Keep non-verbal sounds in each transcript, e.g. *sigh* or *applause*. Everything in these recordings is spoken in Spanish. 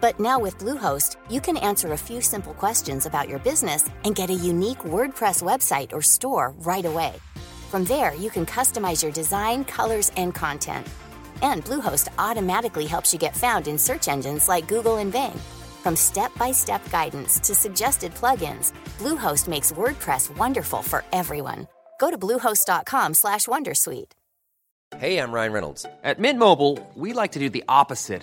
But now with Bluehost, you can answer a few simple questions about your business and get a unique WordPress website or store right away. From there, you can customize your design, colors, and content. And Bluehost automatically helps you get found in search engines like Google and Bing. From step-by-step guidance to suggested plugins, Bluehost makes WordPress wonderful for everyone. Go to bluehost.com/wondersuite. Hey, I'm Ryan Reynolds. At Mint Mobile, we like to do the opposite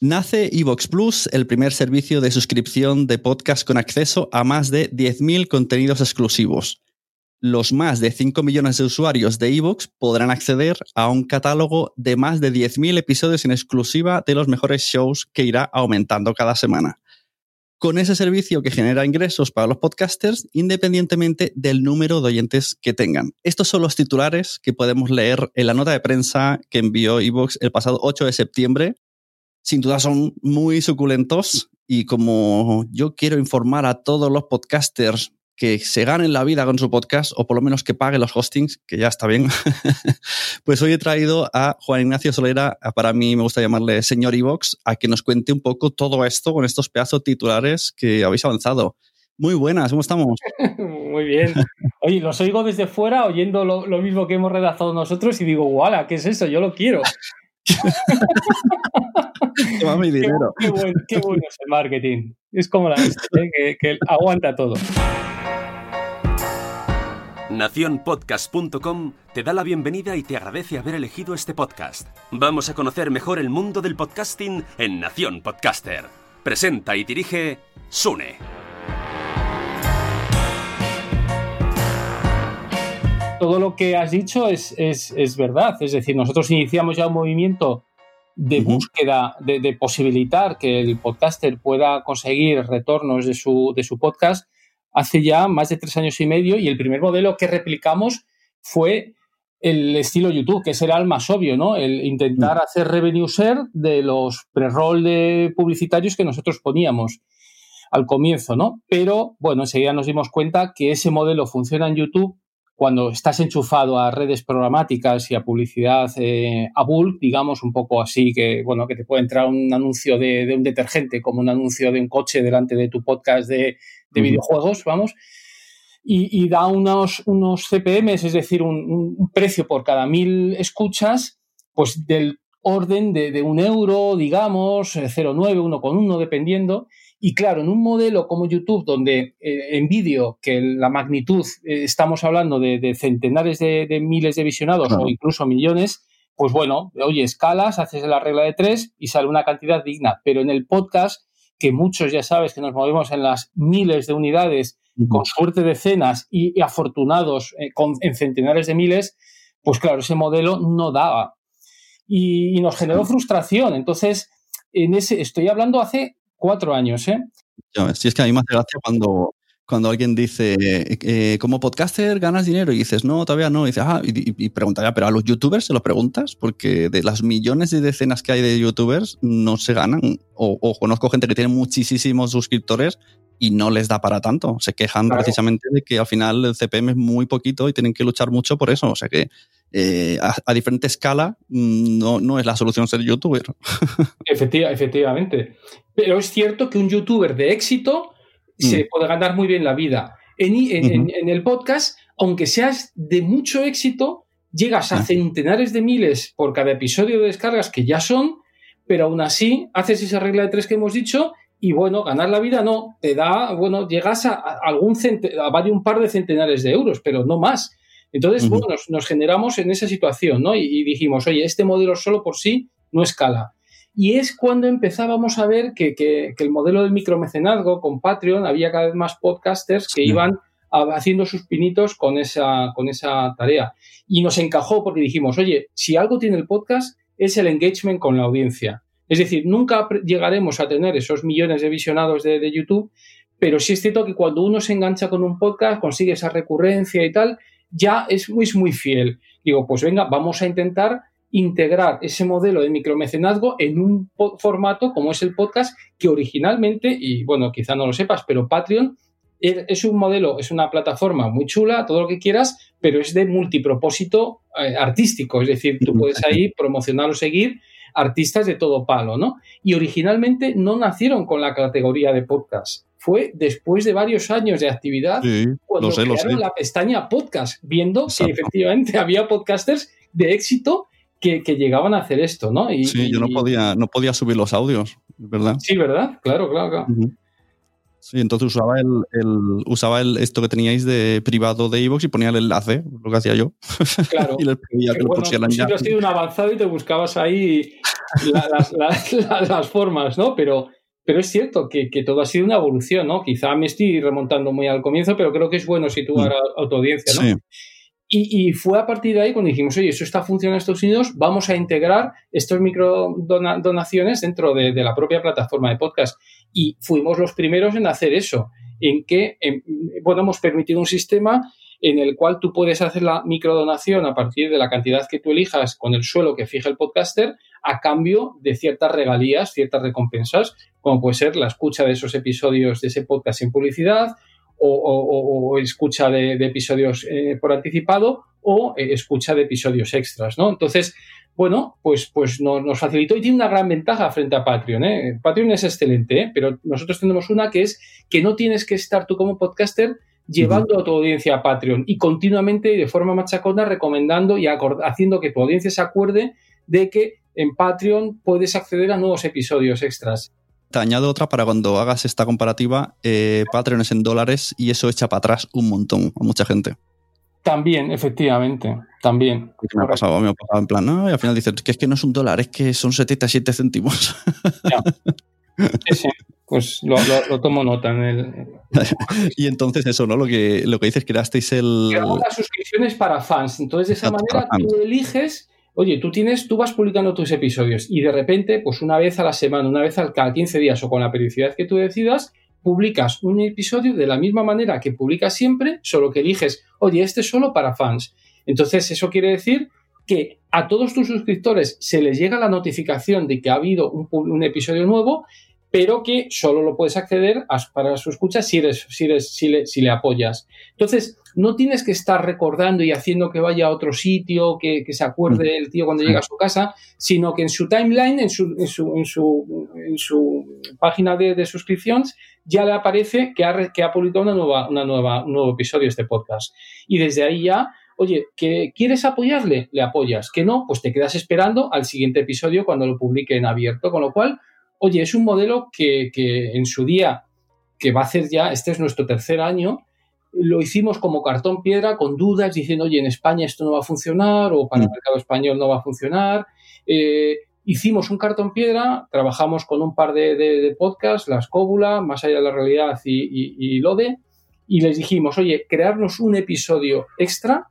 Nace Evox Plus, el primer servicio de suscripción de podcast con acceso a más de 10.000 contenidos exclusivos. Los más de 5 millones de usuarios de Evox podrán acceder a un catálogo de más de 10.000 episodios en exclusiva de los mejores shows que irá aumentando cada semana. Con ese servicio que genera ingresos para los podcasters independientemente del número de oyentes que tengan. Estos son los titulares que podemos leer en la nota de prensa que envió Evox el pasado 8 de septiembre sin duda son muy suculentos y como yo quiero informar a todos los podcasters que se ganen la vida con su podcast o por lo menos que paguen los hostings, que ya está bien, *laughs* pues hoy he traído a Juan Ignacio Solera, para mí me gusta llamarle señor Ivox, a que nos cuente un poco todo esto con estos pedazos titulares que habéis avanzado. Muy buenas, ¿cómo estamos? *laughs* Muy bien. Oye, los oigo desde fuera oyendo lo, mismo que hemos redactado nosotros y digo, ¡guala! ¿Qué es eso? Yo lo quiero. Toma mi dinero. Qué, bueno, qué, bueno, es el marketing. Es como la ¿eh? que, que aguanta todo. Naciónpodcast.com te da la bienvenida y te agradece haber elegido este podcast. Vamos a conocer mejor el mundo del podcasting en Nación Podcaster. Presenta y dirige Sune. Todo lo que has dicho es, es, es verdad. Es decir, nosotros iniciamos ya un movimiento de búsqueda, de, de, posibilitar que el podcaster pueda conseguir retornos de su, de su podcast hace ya más de tres años y medio y el primer modelo que replicamos fue el estilo YouTube, que será el más obvio, ¿no? El intentar hacer revenue share de los pre-roll de publicitarios que nosotros poníamos al comienzo, ¿no? Pero, bueno, enseguida nos dimos cuenta que ese modelo funciona en YouTube cuando estás enchufado a redes programáticas y a publicidad eh, a bulk, digamos, un poco así, que, bueno, que te puede entrar un anuncio de, de, un detergente como un anuncio de un coche delante de tu podcast de, de videojuegos, vamos, y, y, da unos, unos CPMs, es decir, un, un, precio por cada mil escuchas, pues del orden de, de un euro, digamos, 0,9, 1,1, dependiendo. Y claro, en un modelo como YouTube, donde eh, en vídeo, que la magnitud, eh, estamos hablando de, de centenares de, de, miles de visionados claro. o incluso millones, pues bueno, oye, escalas, haces la regla de tres y sale una cantidad digna. Pero en el podcast, que muchos ya sabes que nos movemos en las miles de unidades, con suerte decenas y, y afortunados eh, con, en centenares de miles, pues claro, ese modelo no daba. Y, y nos generó frustración. Entonces, en ese, estoy hablando hace cuatro años, ¿eh? Si es que a mí me hace gracia cuando, cuando alguien dice, eh, como podcaster ganas dinero y dices, no, todavía no, y dices, ah, y, y pregunta, pero a los youtubers se lo preguntas, porque de las millones de decenas que hay de youtubers no se ganan, o, conozco gente que tiene muchísimos suscriptores y no les da para tanto, se quejan precisamente de que al final el CPM es muy poquito y tienen que luchar mucho por eso, o sea que eh, a, diferente escala mm, no, no es la solución ser youtuber. *laughs* efectivamente, pero es cierto que un youtuber de éxito se mm. puede ganar muy bien la vida. En, el podcast, aunque seas de mucho éxito, llegas a ah. centenares de miles por cada episodio de descargas que ya son, pero aún así haces esa regla de tres que hemos dicho y bueno, ganar la vida no, te da, bueno, llegas a, algún a un par de centenares de euros, pero no más. Entonces, bueno, nos, generamos en esa situación, ¿no? y, dijimos, oye, este modelo solo por sí no escala. Y es cuando empezábamos a ver que, el modelo del micromecenazgo con Patreon había cada vez más podcasters que iban haciendo sus pinitos con esa, con esa tarea. Y nos encajó porque dijimos, oye, si algo tiene el podcast es el engagement con la audiencia. Es decir, nunca llegaremos a tener esos millones de visionados de, YouTube, pero sí es cierto que cuando uno se engancha con un podcast, consigue esa recurrencia y tal, ya es muy, muy fiel. Digo, pues venga, vamos a intentar integrar ese modelo de micromecenazgo en un formato como es el podcast, que originalmente, y bueno, quizá no lo sepas, pero Patreon es un modelo, es una plataforma muy chula, todo lo que quieras, pero es de multipropósito eh, artístico, es decir, tú puedes ahí promocionar o seguir artistas de todo palo, ¿no? Y originalmente no nacieron con la categoría de podcast. Fue después de varios años de actividad cuando crearon la pestaña podcast, viendo que efectivamente había podcasters de éxito que, llegaban a hacer esto, ¿no? Y, sí, yo no podía, no podía subir los audios, ¿verdad? Sí, ¿verdad? Claro, claro, claro. Sí, entonces usaba el, usaba el esto que teníais de privado de iVoox y ponía el enlace, lo que hacía yo. Claro. *laughs* y les pedía que lo pusieran has sido un avanzado y te buscabas ahí las, formas, ¿no? Pero, pero es cierto que, todo ha sido una evolución, ¿no? Quizá me estoy remontando muy al comienzo, pero creo que es bueno situar mm. a, tu audiencia, ¿no? Sí. Y, fue a partir de ahí cuando dijimos, oye, eso está funcionando en Estados Unidos, vamos a integrar estos micro donaciones dentro de, la propia plataforma de podcast. Y fuimos los primeros en hacer eso, en que, bueno, hemos permitido un sistema en el cual tú puedes hacer la microdonación a partir de la cantidad que tú elijas con el suelo que fija el podcaster a cambio de ciertas regalías, ciertas recompensas, como puede ser la escucha de esos episodios de ese podcast sin publicidad o, escucha de, episodios eh, por anticipado o eh, escucha de episodios extras, ¿no? Entonces, bueno, pues, pues nos, facilitó y tiene una gran ventaja frente a Patreon. ¿eh? Patreon es excelente, pero nosotros tenemos una que es que no tienes que estar tú como podcaster llevando a tu audiencia a Patreon y continuamente y de forma machacona recomendando y haciendo que tu audiencia se acuerde de que en Patreon puedes acceder a nuevos episodios extras. Te añado otra para cuando hagas esta comparativa. Eh, Patreon es en dólares y eso echa para atrás un montón a mucha gente. También, efectivamente, también. Me ha pasado, me ha pasado en plan, ¿no? y al final dicen que es que no es un dólar, es que son 77 céntimos. Sí, sí, pues lo, tomo nota en el... *laughs* y entonces eso, ¿no? Lo que, lo que dices, creasteis el... Creamos las suscripciones para fans, entonces de esa manera tú eliges Oye, tú tienes, tú vas publicando tus episodios y de repente, pues una vez a la semana, una vez al cada 15 días o con la periodicidad que tú decidas, publicas un episodio de la misma manera que publicas siempre, solo que eliges, oye, este es solo para fans. Entonces, eso quiere decir que a todos tus suscriptores se les llega la notificación de que ha habido un, un episodio nuevo pero que solo lo puedes acceder para su escucha si, eres, si, eres, si, le, si le apoyas. Entonces, no tienes que estar recordando y haciendo que vaya a otro sitio, que, se acuerde mm. el tío cuando llega a su casa, sino que en su timeline, en su, en su, en su, en su página de, de, suscripción, ya le aparece que ha, que ha publicado una nueva, una nueva, un nuevo episodio de este podcast. Y desde ahí ya oye, ¿que ¿quieres apoyarle? Le apoyas. Que no, pues te quedas esperando al siguiente episodio cuando lo publique en abierto. Con lo cual, oye, es un modelo que, en su día, que va a hacer ya, este es nuestro tercer año, lo hicimos como cartón piedra con dudas diciendo, oye, en España esto no va a funcionar o para el mm. mercado español no va a funcionar. Eh, hicimos un cartón piedra, trabajamos con un par de, podcasts, La Escóbula, Más allá de la realidad y, y Lode, y les dijimos, oye, crearnos un episodio extra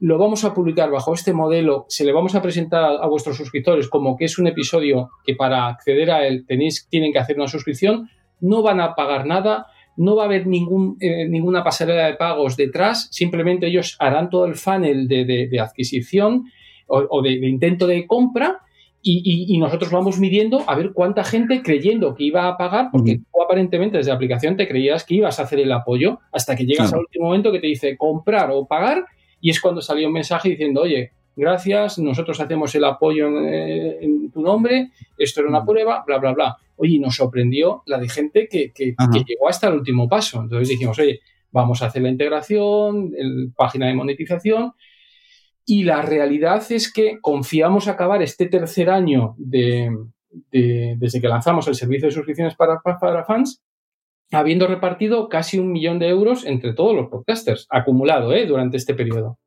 lo vamos a publicar bajo este modelo, se le vamos a presentar a, vuestros suscriptores como que es un episodio que para acceder a él tenéis, tienen que hacer una suscripción, no van a pagar nada, no va a haber ningún, eh, ninguna pasarela de pagos detrás, simplemente ellos harán todo el funnel de, adquisición o, de, intento de compra y, nosotros vamos midiendo a ver cuánta gente creyendo que iba a pagar, porque tú aparentemente desde la aplicación te creías que ibas a hacer el apoyo hasta que llegas al último momento que te dice comprar o pagar y es cuando salió un mensaje diciendo, oye, gracias, nosotros hacemos el apoyo en, tu nombre, esto era una prueba, bla, bla, bla. Oye, nos sorprendió la de gente que, llegó hasta el último paso. Entonces dijimos, oye, vamos a hacer la integración, el, página de monetización. Y la realidad es que confiamos acabar este tercer año de, desde que lanzamos el servicio de suscripciones para, para fans, habiendo repartido casi un millón de euros entre todos los podcasters, acumulado ¿eh? durante este periodo.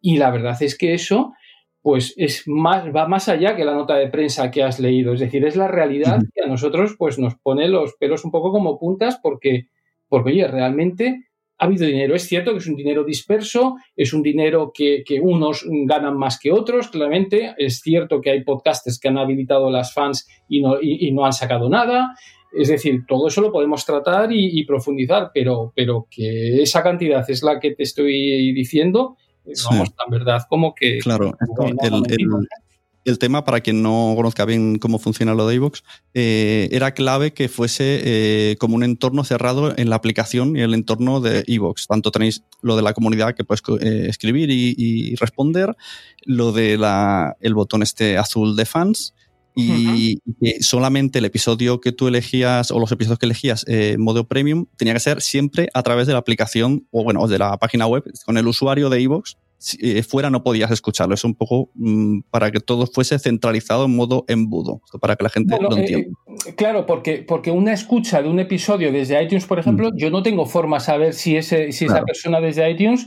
Y la verdad es que eso pues es más, va más allá que la nota de prensa que has leído. Es decir, es la realidad que a nosotros pues, nos pone los pelos un poco como puntas porque, porque, oye, realmente ha habido dinero. Es cierto que es un dinero disperso, es un dinero que, unos ganan más que otros, claramente. Es cierto que hay podcasters que han habilitado las fans y no, y, no han sacado nada. Es decir, todo eso lo podemos tratar y, y, profundizar, pero, pero que esa cantidad es la que te estoy diciendo vamos, tan verdad como que... Claro, el, tema, para quien no conozca bien cómo funciona lo de iVoox, eh, era clave que fuese eh, como un entorno cerrado en la aplicación y el entorno de iVoox. Tanto tenéis lo de la comunidad que puedes eh, escribir y, responder, lo de el botón este azul de fans, y que solamente el episodio que tú elegías o los episodios que elegías en modo premium tenía que ser siempre a través de la aplicación o bueno, de la página web con el usuario de iVoox. Si eh, fuera no podías escucharlo. Es un poco mm, para que todo fuese centralizado en modo embudo, para que la gente lo eh, entienda. Eh, claro, porque, porque una escucha de un episodio desde iTunes, por ejemplo, mm. yo no tengo forma de saber si, ese, si esa persona desde iTunes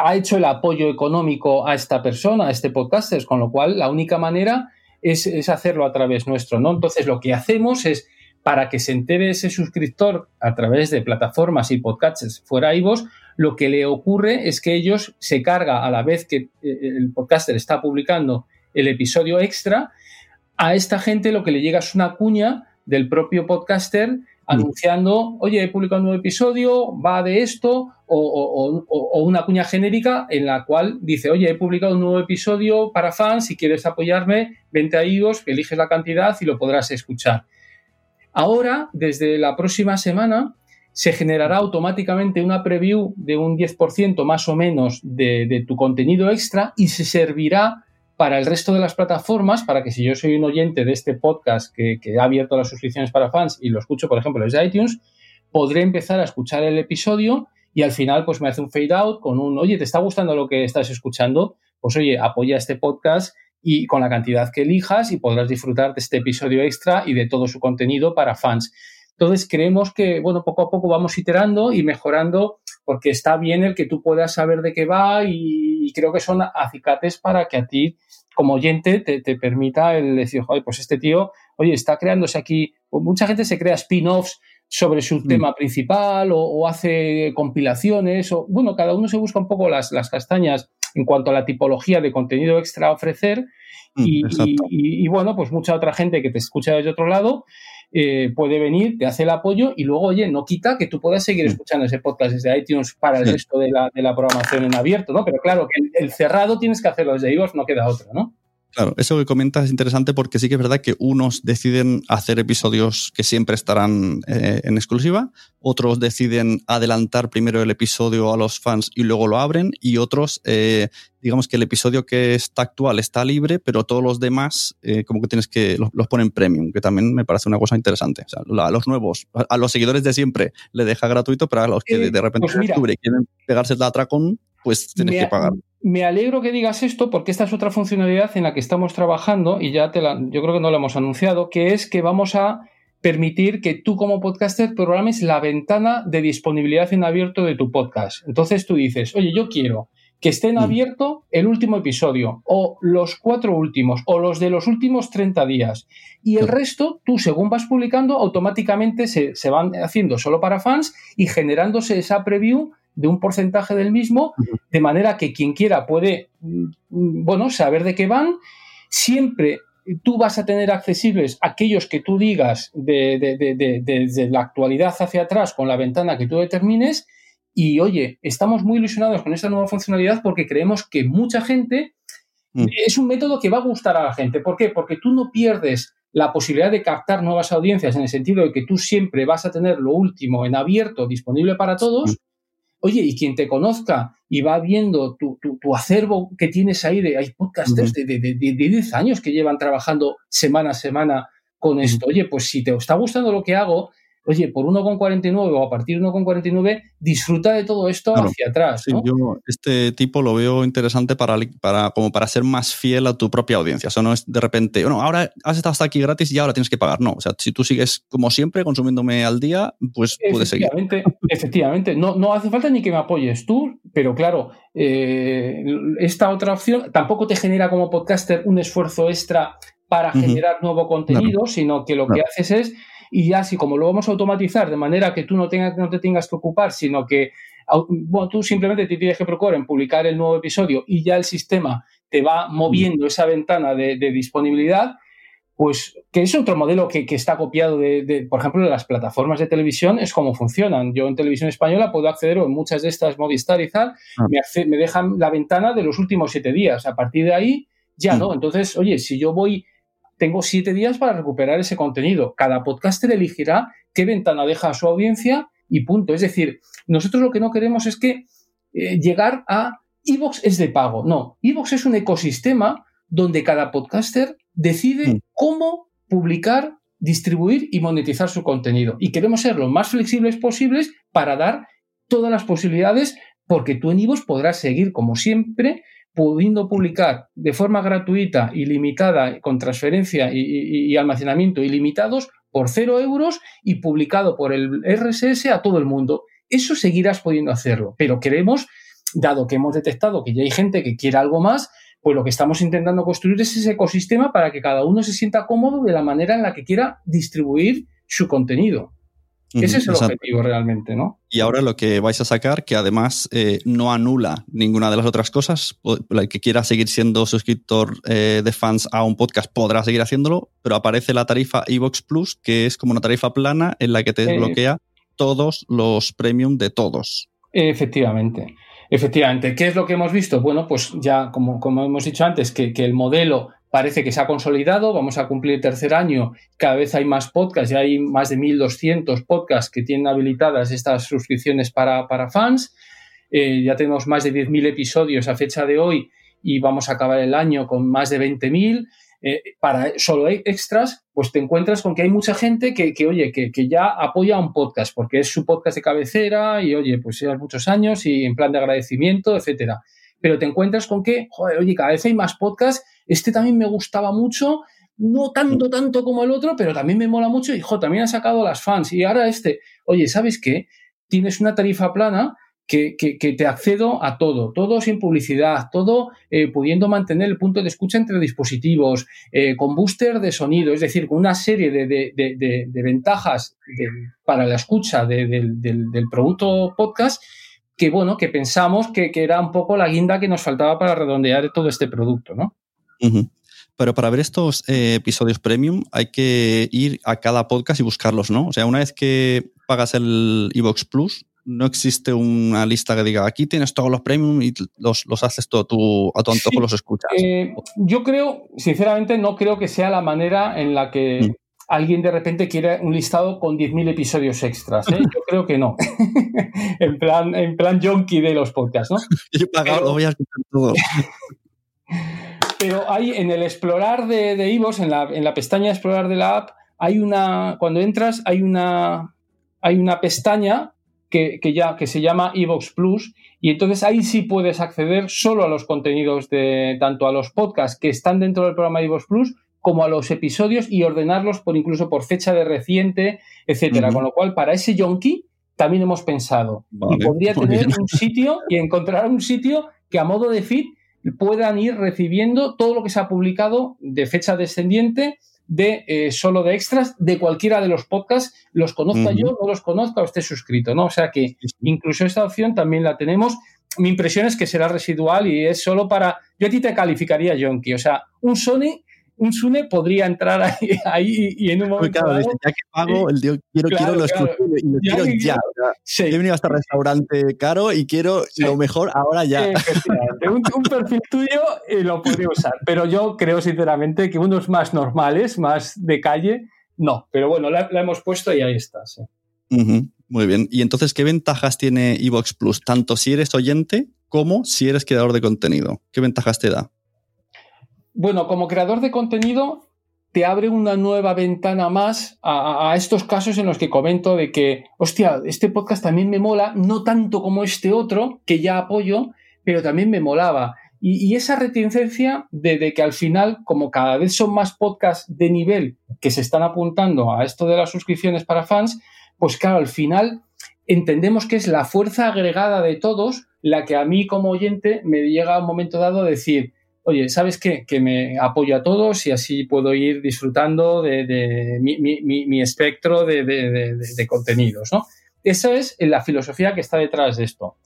ha hecho el apoyo económico a esta persona, a este podcaster, con lo cual la única manera es, hacerlo a través nuestro, ¿no? Entonces, lo que hacemos es, para que se entere ese suscriptor a través de plataformas y podcasts fuera iVoox, lo que le ocurre es que ellos se carga a la vez que eh, el podcaster está publicando el episodio extra, a esta gente lo que le llega es una cuña del propio podcaster anunciando, oye, he publicado un nuevo episodio, va de esto, o, una cuña genérica en la cual dice, oye, he publicado un nuevo episodio para fans, si quieres apoyarme, vente a iVoox, eliges la cantidad y lo podrás escuchar. Ahora, desde la próxima semana, se generará automáticamente una preview de un 10% más o menos de tu contenido extra y se servirá para el resto de las plataformas, para que si yo soy un oyente de este podcast que, ha abierto las suscripciones para fans y lo escucho, por ejemplo, desde iTunes, podré empezar a escuchar el episodio y al final pues me hace un fade out con un, oye, ¿te está gustando lo que estás escuchando? Pues oye, apoya este podcast y con la cantidad que elijas y podrás disfrutar de este episodio extra y de todo su contenido para fans. Entonces creemos que, bueno, poco a poco vamos iterando y mejorando porque está bien el que tú puedas saber de qué va y, creo que son acicates para que a ti como oyente te, permita el decir, oye, pues este tío, oye, está creándose aquí, pues mucha gente se crea spin-offs sobre su mm. tema principal o, hace compilaciones, o bueno, cada uno se busca un poco las, las castañas en cuanto a la tipología de contenido extra a ofrecer. Mm, y, bueno, pues mucha otra gente que te escucha desde otro lado eh, puede venir, te hace el apoyo y luego, oye, no quita que tú puedas seguir mm. escuchando ese podcast desde iTunes para el resto de la, de la, programación en abierto, ¿no? Pero claro, que el, cerrado tienes que hacerlo desde iVoox, no queda otro, ¿no? Claro, eso que comentas es interesante porque sí que es verdad que unos deciden hacer episodios que siempre estarán eh, en exclusiva, otros deciden adelantar primero el episodio a los fans y luego lo abren, y otros, eh, digamos que el episodio que está actual está libre, pero todos los demás eh, como que tienes que los, ponen premium, que también me parece una cosa interesante. O sea, a los nuevos, a, los seguidores de siempre le deja gratuito, pero a los que de, repente pues quieren pegarse el atracón, pues tienes que pagar me alegro que digas esto porque esta es otra funcionalidad en la que estamos trabajando y ya te la, yo creo que no la hemos anunciado, que es que vamos a permitir que tú como podcaster programes la ventana de disponibilidad en abierto de tu podcast. Entonces tú dices, oye, yo quiero que esté en mm. abierto el último episodio o los cuatro últimos o los de los últimos 30 días. Y el resto, tú según vas publicando, automáticamente se, se van haciendo solo para fans y generándose esa preview de un porcentaje del mismo, de manera que quien quiera puede, mm, bueno, saber de qué van, siempre tú vas a tener accesibles aquellos que tú digas desde la actualidad hacia atrás con la ventana que tú determines. Y oye, estamos muy ilusionados con esta nueva funcionalidad porque creemos que mucha gente mm. es un método que va a gustar a la gente. ¿Por qué? Porque tú no pierdes la posibilidad de captar nuevas audiencias en el sentido de que tú siempre vas a tener lo último en abierto, disponible para todos. Oye, y quien te conozca y va viendo tu, acervo que tienes ahí, de, hay podcasters de, de, 10 años que llevan trabajando semana a semana con esto. Oye, pues si te está gustando lo que hago, oye, por 1,49 o a partir de 1,49, disfruta de todo esto hacia atrás. yo este tipo lo veo interesante para, para, como para ser más fiel a tu propia audiencia. O sea, no es de repente, bueno, ahora has estado hasta aquí gratis y ahora tienes que pagar. No, o sea, si tú sigues como siempre consumiéndome al día, pues puedes seguir. Efectivamente, no, no hace falta ni que me apoyes tú, pero claro, eh, esta otra opción tampoco te genera como podcaster un esfuerzo extra para generar nuevo contenido, sino que lo que haces es y ya así como lo vamos a automatizar de manera que tú no, tengas, no te tengas que ocupar, sino que bueno, tú simplemente te tienes que procurar en publicar el nuevo episodio y ya el sistema te va moviendo esa ventana de, disponibilidad, pues que es otro modelo que, está copiado de, por ejemplo, de las plataformas de televisión, es como funcionan. Yo en televisión española puedo acceder en muchas de estas Movistar y tal, ah. me, me dejan la ventana de los últimos siete días. A partir de ahí, ya no. Entonces, oye, si yo voy tengo siete días para recuperar ese contenido. Cada podcaster elegirá qué ventana deja a su audiencia y punto. Es decir, nosotros lo que no queremos es que eh, llegar a Evox es de pago. No, Evox es un ecosistema donde cada podcaster decide mm. cómo publicar, distribuir y monetizar su contenido. Y queremos ser lo más flexibles posibles para dar todas las posibilidades porque tú en Evox podrás seguir, como siempre, pudiendo publicar de forma gratuita, ilimitada, con transferencia y, almacenamiento ilimitados por cero euros y publicado por el RSS a todo el mundo. Eso seguirás pudiendo hacerlo, pero queremos, dado que hemos detectado que ya hay gente que quiere algo más, pues lo que estamos intentando construir es ese ecosistema para que cada uno se sienta cómodo de la manera en la que quiera distribuir su contenido. Ese es el objetivo realmente, ¿no? Y ahora lo que vais a sacar, que además eh, no anula ninguna de las otras cosas, el que quiera seguir siendo suscriptor eh, de fans a un podcast podrá seguir haciéndolo, pero aparece la tarifa Evox Plus, que es como una tarifa plana en la que te desbloquea todos los premium de todos. Efectivamente. Efectivamente, ¿qué es lo que hemos visto? Bueno, pues ya como, como hemos dicho antes, que, que el modelo parece que se ha consolidado, vamos a cumplir el tercer año, cada vez hay más podcasts, ya hay más de 1.200 podcasts que tienen habilitadas estas suscripciones para, fans, eh, ya tenemos más de 10.000 episodios a fecha de hoy y vamos a acabar el año con más de 20.000. Eh, para solo extras, pues te encuentras con que hay mucha gente que, oye, que, que, ya apoya un podcast, porque es su podcast de cabecera y, oye, pues llevas muchos años y en plan de agradecimiento, etcétera. Pero te encuentras con que, joder, oye, cada vez hay más podcasts este también me gustaba mucho, no tanto, tanto como el otro, pero también me mola mucho y, jo, también ha sacado las fans. Y ahora este, oye, ¿sabes qué? Tienes una tarifa plana que, te accedo a todo, todo sin publicidad, todo eh, pudiendo mantener el punto de escucha entre dispositivos, eh, con booster de sonido, es decir, con una serie de, ventajas para la escucha del, producto podcast que, bueno, que pensamos que, que, era un poco la guinda que nos faltaba para redondear todo este producto, ¿no? Pero para ver estos eh, episodios premium hay que ir a cada podcast y buscarlos, ¿no? O sea, una vez que pagas el Evox Plus, no existe una lista que diga aquí tienes todos los premium y los, haces todo tú, a tu antojo, los escuchas. Eh, yo creo, sinceramente, no creo que sea la manera en la que mm. alguien de repente quiere un listado con 10.000 episodios extras. ¿eh? Yo creo que no. *laughs* en plan, en plan junkie de los podcasts, ¿no? *laughs* Yo he pagado, lo voy a escuchar todo. *laughs* Pero hay en el explorar de, de en la, en la pestaña explorar de la app, hay una, cuando entras, hay una, hay una pestaña que, ya, que se llama Evox Plus y entonces ahí sí puedes acceder solo a los contenidos de tanto a los podcasts que están dentro del programa Evox Plus como a los episodios y ordenarlos por incluso por fecha de reciente, etcétera. Con lo cual, para ese yonki también hemos pensado. y podría tener un sitio y encontrar un sitio que a modo de feed puedan ir recibiendo todo lo que se ha publicado de fecha descendiente de eh, solo de extras de cualquiera de los podcasts, los conozca yo, no los conozca o esté suscrito, ¿no? O sea que incluso esta opción también la tenemos. Mi impresión es que será residual y es solo para. Yo a ti te calificaría, Jonky. O sea, un Sony un Sune podría entrar ahí, y en un momento. Claro, ya que pago, el tío, quiero, quiero lo exclusivo y lo quiero ya. He venido a este restaurante caro y quiero lo mejor ahora ya. Un, un, perfil tuyo eh, lo podría usar, pero yo creo sinceramente que unos más normales, más de calle, no. Pero bueno, la, hemos puesto y ahí está. Muy bien. Y entonces, ¿qué ventajas tiene Evox Plus? Tanto si eres oyente como si eres creador de contenido. ¿Qué ventajas te da? Bueno, como creador de contenido, te abre una nueva ventana más a, estos casos en los que comento de que, hostia, este podcast también me mola, no tanto como este otro, que ya apoyo, pero también me molaba. Y, esa reticencia de, que al final, como cada vez son más podcasts de nivel que se están apuntando a esto de las suscripciones para fans, pues claro, al final entendemos que es la fuerza agregada de todos la que a mí como oyente me llega a un momento dado a decir, oye, ¿sabes qué? Que me apoyo a todos y así puedo ir disfrutando de, mi, espectro de, contenidos, ¿no? Esa es la filosofía que está detrás de esto.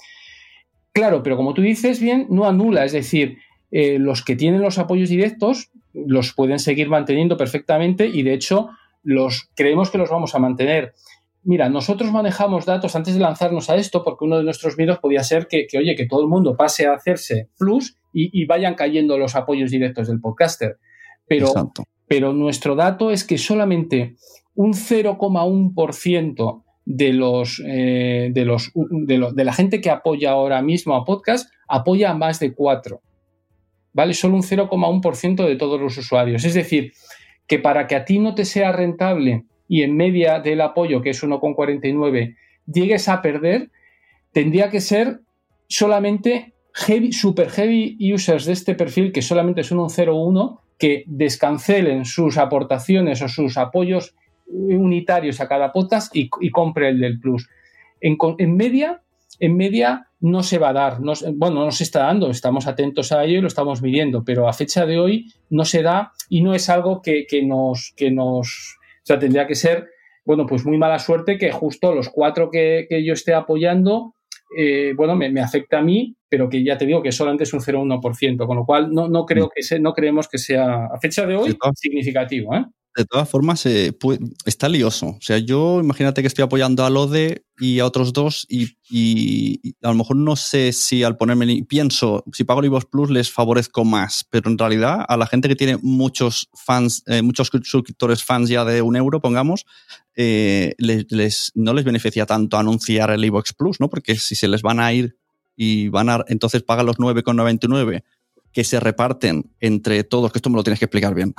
Claro, pero como tú dices bien, no anula, es decir, eh, los que tienen los apoyos directos los pueden seguir manteniendo perfectamente y de hecho los creemos que los vamos a mantener. Mira, nosotros manejamos datos antes de lanzarnos a esto porque uno de nuestros miedos podía ser que, que oye, que todo el mundo pase a hacerse plus y, vayan cayendo los apoyos directos del podcaster. Pero, pero nuestro dato es que solamente un 0,1% de los, eh, de, los, de, de, la gente que apoya ahora mismo a podcast apoya a más de 4. ¿Vale? Solo un 0,1% de todos los usuarios. Es decir, que para que a ti no te sea rentable y en media del apoyo, que es 1,49, llegues a perder, tendría que ser solamente heavy, super heavy users de este perfil, que solamente son un 0,1, que descancelen sus aportaciones o sus apoyos unitarios a cada podcast y, compre el del Plus. En, media, en media no se va a dar, bueno, no se está dando, estamos atentos a ello y lo estamos midiendo, pero a fecha de hoy no se da y no es algo que, nos, que nos, sea, tendría que ser, bueno, pues muy mala suerte que justo los cuatro que, que yo esté apoyando eh, bueno, me, afecta a mí, pero que ya te digo que solamente es un 0,1%, con lo cual no, no creo que no creemos que sea a fecha de hoy significativo. ¿eh? De todas formas, eh, está lioso. O sea, yo imagínate que estoy apoyando a Lode y a otros dos y, a lo mejor no sé si al ponerme, pienso, si pago el Plus les favorezco más, pero en realidad a la gente que tiene muchos fans, eh, muchos suscriptores fans ya de un euro, pongamos, eh, les, no les beneficia tanto anunciar el iVoox Plus, ¿no? Porque si se les van a ir y van a, entonces pagan los 9,99 que se reparten entre todos, que esto me lo tienes que explicar bien.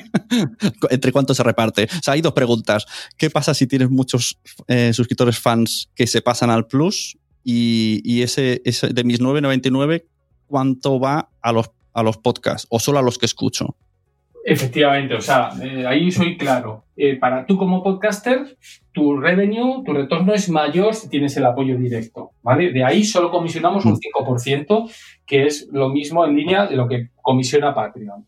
*laughs* ¿Entre cuánto se reparte? O sea, hay dos preguntas. ¿Qué pasa si tienes muchos eh, suscriptores fans que se pasan al Plus? Y, ese, ese, de mis 9.99, ¿cuánto va a los, a los podcasts o solo a los que escucho? Efectivamente, o sea, eh, ahí soy claro. Eh, para tú como podcaster, tu revenue, tu retorno es mayor si tienes el apoyo directo, ¿vale? De ahí solo comisionamos un 5%, mm. que es lo mismo en línea de lo que comisiona Patreon.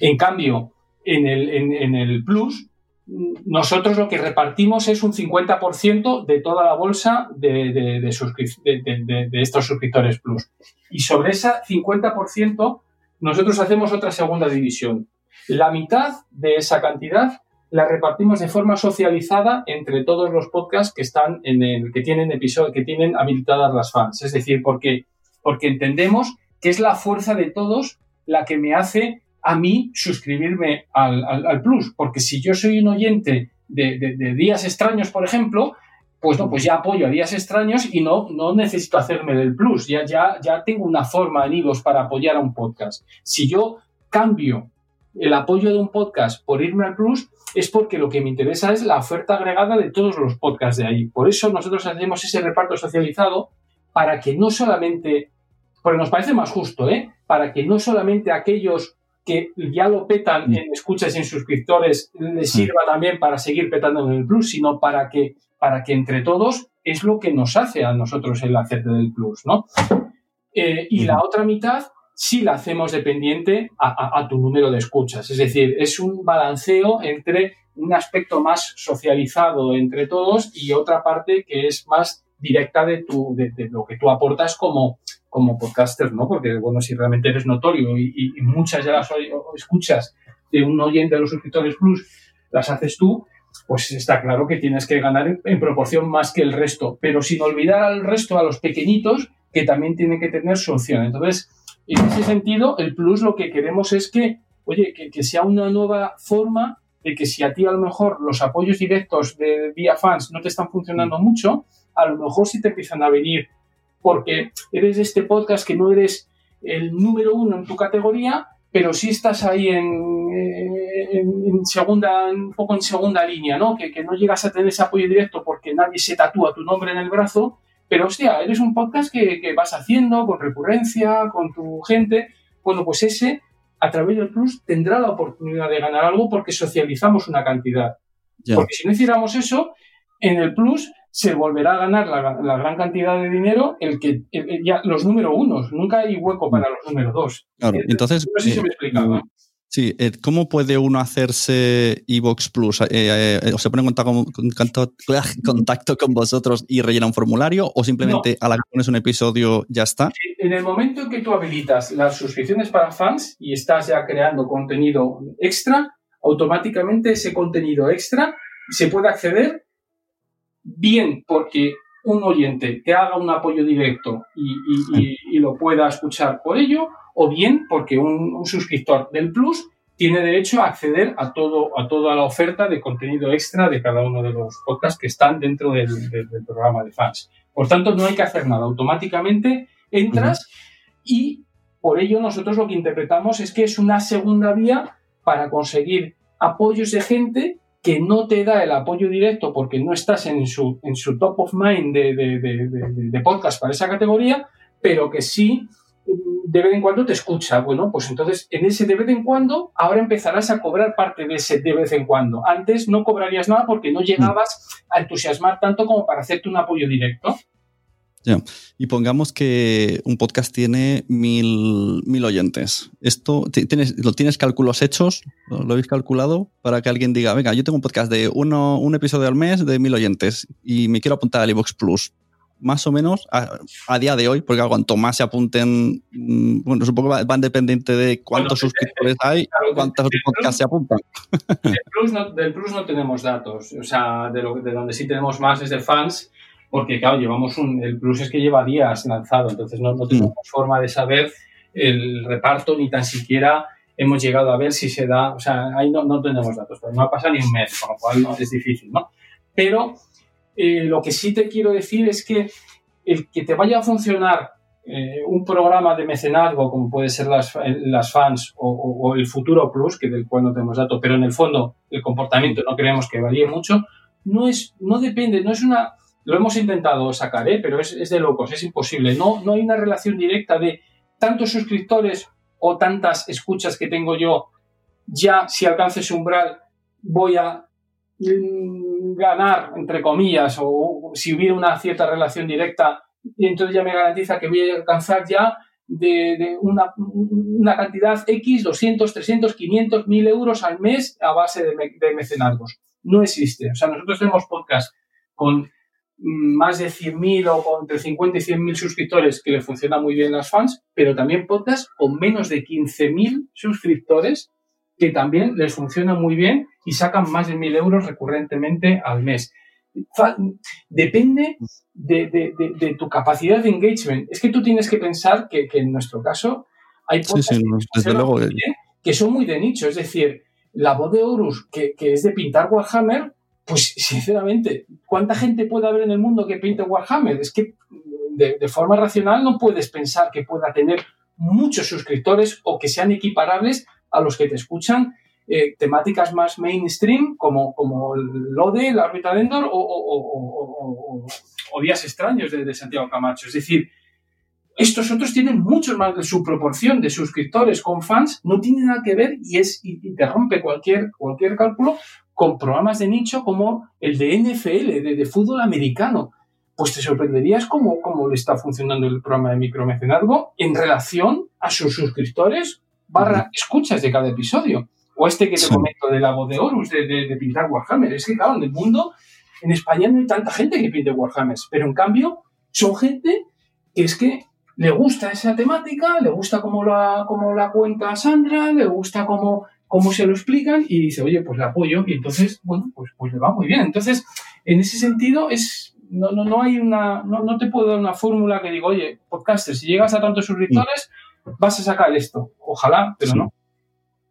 En cambio, en el, en, el Plus, nosotros lo que repartimos es un 50% de toda la bolsa de, de, de, de, estos suscriptores Plus. Y sobre ese 50%, nosotros hacemos otra segunda división la mitad de esa cantidad la repartimos de forma socializada entre todos los podcasts que están en el que tienen episodio, que tienen habilitadas las fans. Es decir, porque, porque entendemos que es la fuerza de todos la que me hace a mí suscribirme al, plus. Porque si yo soy un oyente de, días extraños, por ejemplo, pues no, pues ya apoyo a días extraños y no, no necesito hacerme del plus. Ya, ya, ya tengo una forma en para apoyar a un podcast. Si yo cambio el apoyo de un podcast por irme al Plus es porque lo que me interesa es la oferta agregada de todos los podcasts de ahí. Por eso nosotros hacemos ese reparto socializado para que no solamente, porque nos parece más justo, ¿eh? para que no solamente aquellos que ya lo petan en escuchas y en suscriptores les sirva también para seguir petando en el Plus, sino para que, para que entre todos es lo que nos hace a nosotros el hacerte del Plus, ¿no? Eh, y la otra mitad si la hacemos dependiente a, tu número de escuchas. Es decir, es un balanceo entre un aspecto más socializado entre todos y otra parte que es más directa de, tu, de, lo que tú aportas como, como podcaster, ¿no? Porque, bueno, si realmente eres notorio y, muchas de las escuchas de un oyente de los suscriptores Plus las haces tú, pues está claro que tienes que ganar en, proporción más que el resto, pero sin olvidar al resto, a los pequeñitos, que también tienen que tener su opción. Entonces, en ese sentido, el Plus lo que queremos es que, oye, que, sea una nueva forma de que si a ti a lo mejor los apoyos directos de vía fans no te están funcionando mucho, a lo mejor sí te empiezan a venir porque eres de este podcast que no eres el número uno en tu categoría, pero sí estás ahí en, en, segunda, un poco en segunda línea, ¿no? Que, que, no llegas a tener ese apoyo directo porque nadie se tatúa tu nombre en el brazo, pero hostia, eres un podcast que, que vas haciendo con recurrencia, con tu gente. Bueno, pues ese, a través del Plus, tendrá la oportunidad de ganar algo porque socializamos una cantidad. Porque si no hiciéramos eso, en el Plus se volverá a ganar la, gran cantidad de dinero el que ya los número unos. Nunca hay hueco para los número dos. Claro, entonces. No sé si me eh, explicaba. Sí, eh, ¿cómo puede uno hacerse Evox Plus? ¿O se pone en contacto, *laughs* contacto, con vosotros y rellena un formulario? ¿O simplemente a la que pones un episodio ya está? En el momento en que tú habilitas las suscripciones para fans y estás ya creando contenido extra, automáticamente ese contenido extra se puede acceder bien porque un oyente te haga un apoyo directo y, lo pueda escuchar por ello, o bien porque un, suscriptor del Plus tiene derecho a acceder a, todo, a toda la oferta de contenido extra de cada uno de los podcasts que están dentro del, programa de fans. Por tanto, no hay que hacer nada. Automáticamente entras y por ello nosotros lo que interpretamos es que es una segunda vía para conseguir apoyos de gente que no te da el apoyo directo porque no estás en su, en su top of mind de, de, podcast para esa categoría, pero que sí de vez en cuando te escucha. Bueno, pues entonces en ese de vez en cuando ahora empezarás a cobrar parte de ese de vez en cuando. Antes no cobrarías nada porque no llegabas a entusiasmar tanto como para hacerte un apoyo directo. Y pongamos que un podcast tiene mil, mil oyentes. ¿Esto tienes, lo tienes cálculos hechos? ¿Lo habéis calculado? Para que alguien diga, venga, yo tengo un podcast de uno, un episodio al mes de mil oyentes y me quiero apuntar al iVox Plus. Más o menos a, día de hoy, porque cuanto más se apunten, mm, bueno, supongo que van dependiente de cuántos suscriptores hay, cuántos podcasts se apuntan. Del plus, no, del plus no tenemos datos, o sea, de, lo, de donde sí tenemos más es de fans porque claro, llevamos un, el plus es que lleva días lanzado, entonces no, no tenemos mm. forma de saber el reparto ni tan siquiera hemos llegado a ver si se da, o sea, ahí no, no tenemos datos, pero no ha pasado ni un mes, con lo cual no, es difícil, ¿no? Pero eh, lo que sí te quiero decir es que el que te vaya a funcionar eh, un programa de mecenazgo como puede ser las, las fans o, o, el futuro plus, que del cual no tenemos datos, pero en el fondo el comportamiento no creemos que varíe mucho, no es, no depende, no es una lo hemos intentado sacar, ¿eh? pero es, de locos, es imposible. No, no hay una relación directa de tantos suscriptores o tantas escuchas que tengo yo, ya si alcanzo ese umbral voy a mm, ganar, entre comillas, o si hubiera una cierta relación directa, y entonces ya me garantiza que voy a alcanzar ya de, una, una, cantidad X, 200, 300, 500, 1000 euros al mes a base de, de mecenazgos. No existe. O sea, nosotros tenemos podcast con más de 100.000 o entre 50 y 100.000 suscriptores que le funcionan muy bien las fans, pero también podcast con menos de 15.000 suscriptores que también les funciona muy bien y sacan más de 1.000 euros recurrentemente al mes. Depende de, tu capacidad de engagement. Es que tú tienes que pensar que, en nuestro caso hay podcasts que, son muy de nicho. Es decir, la voz de Horus, que, que es de pintar Warhammer, pues sinceramente, ¿cuánta gente puede haber en el mundo que pinte Warhammer? Es que de, forma racional no puedes pensar que pueda tener muchos suscriptores o que sean equiparables a los que te escuchan eh, temáticas más mainstream como, como Lode, la órbita de Endor o, Días extraños de, Santiago Camacho. Es decir, estos otros tienen mucho más de su proporción de suscriptores con fans, no tiene nada que ver y es y te rompe cualquier, cualquier cálculo con programas de nicho como el de NFL, de, fútbol americano. Pues te sorprenderías cómo, cómo, le está funcionando el programa de micromecenazgo en relación a sus suscriptores barra escuchas de cada episodio. O este que te comento de la voz de Horus, de, pintar Warhammer. Es que, claro, en el mundo, en España no hay tanta gente que pinte Warhammer, pero en cambio son gente que es que le gusta esa temática, le gusta cómo la, cómo la cuenta Sandra, le gusta cómo cómo se lo explican y dice, oye, pues le apoyo y entonces, bueno, pues, pues le va muy bien. Entonces, en ese sentido es, no, no, no hay una, no, no te puedo dar una fórmula que digo, oye, podcaster, si llegas a tantos suscriptores, vas a sacar esto. Ojalá, pero no.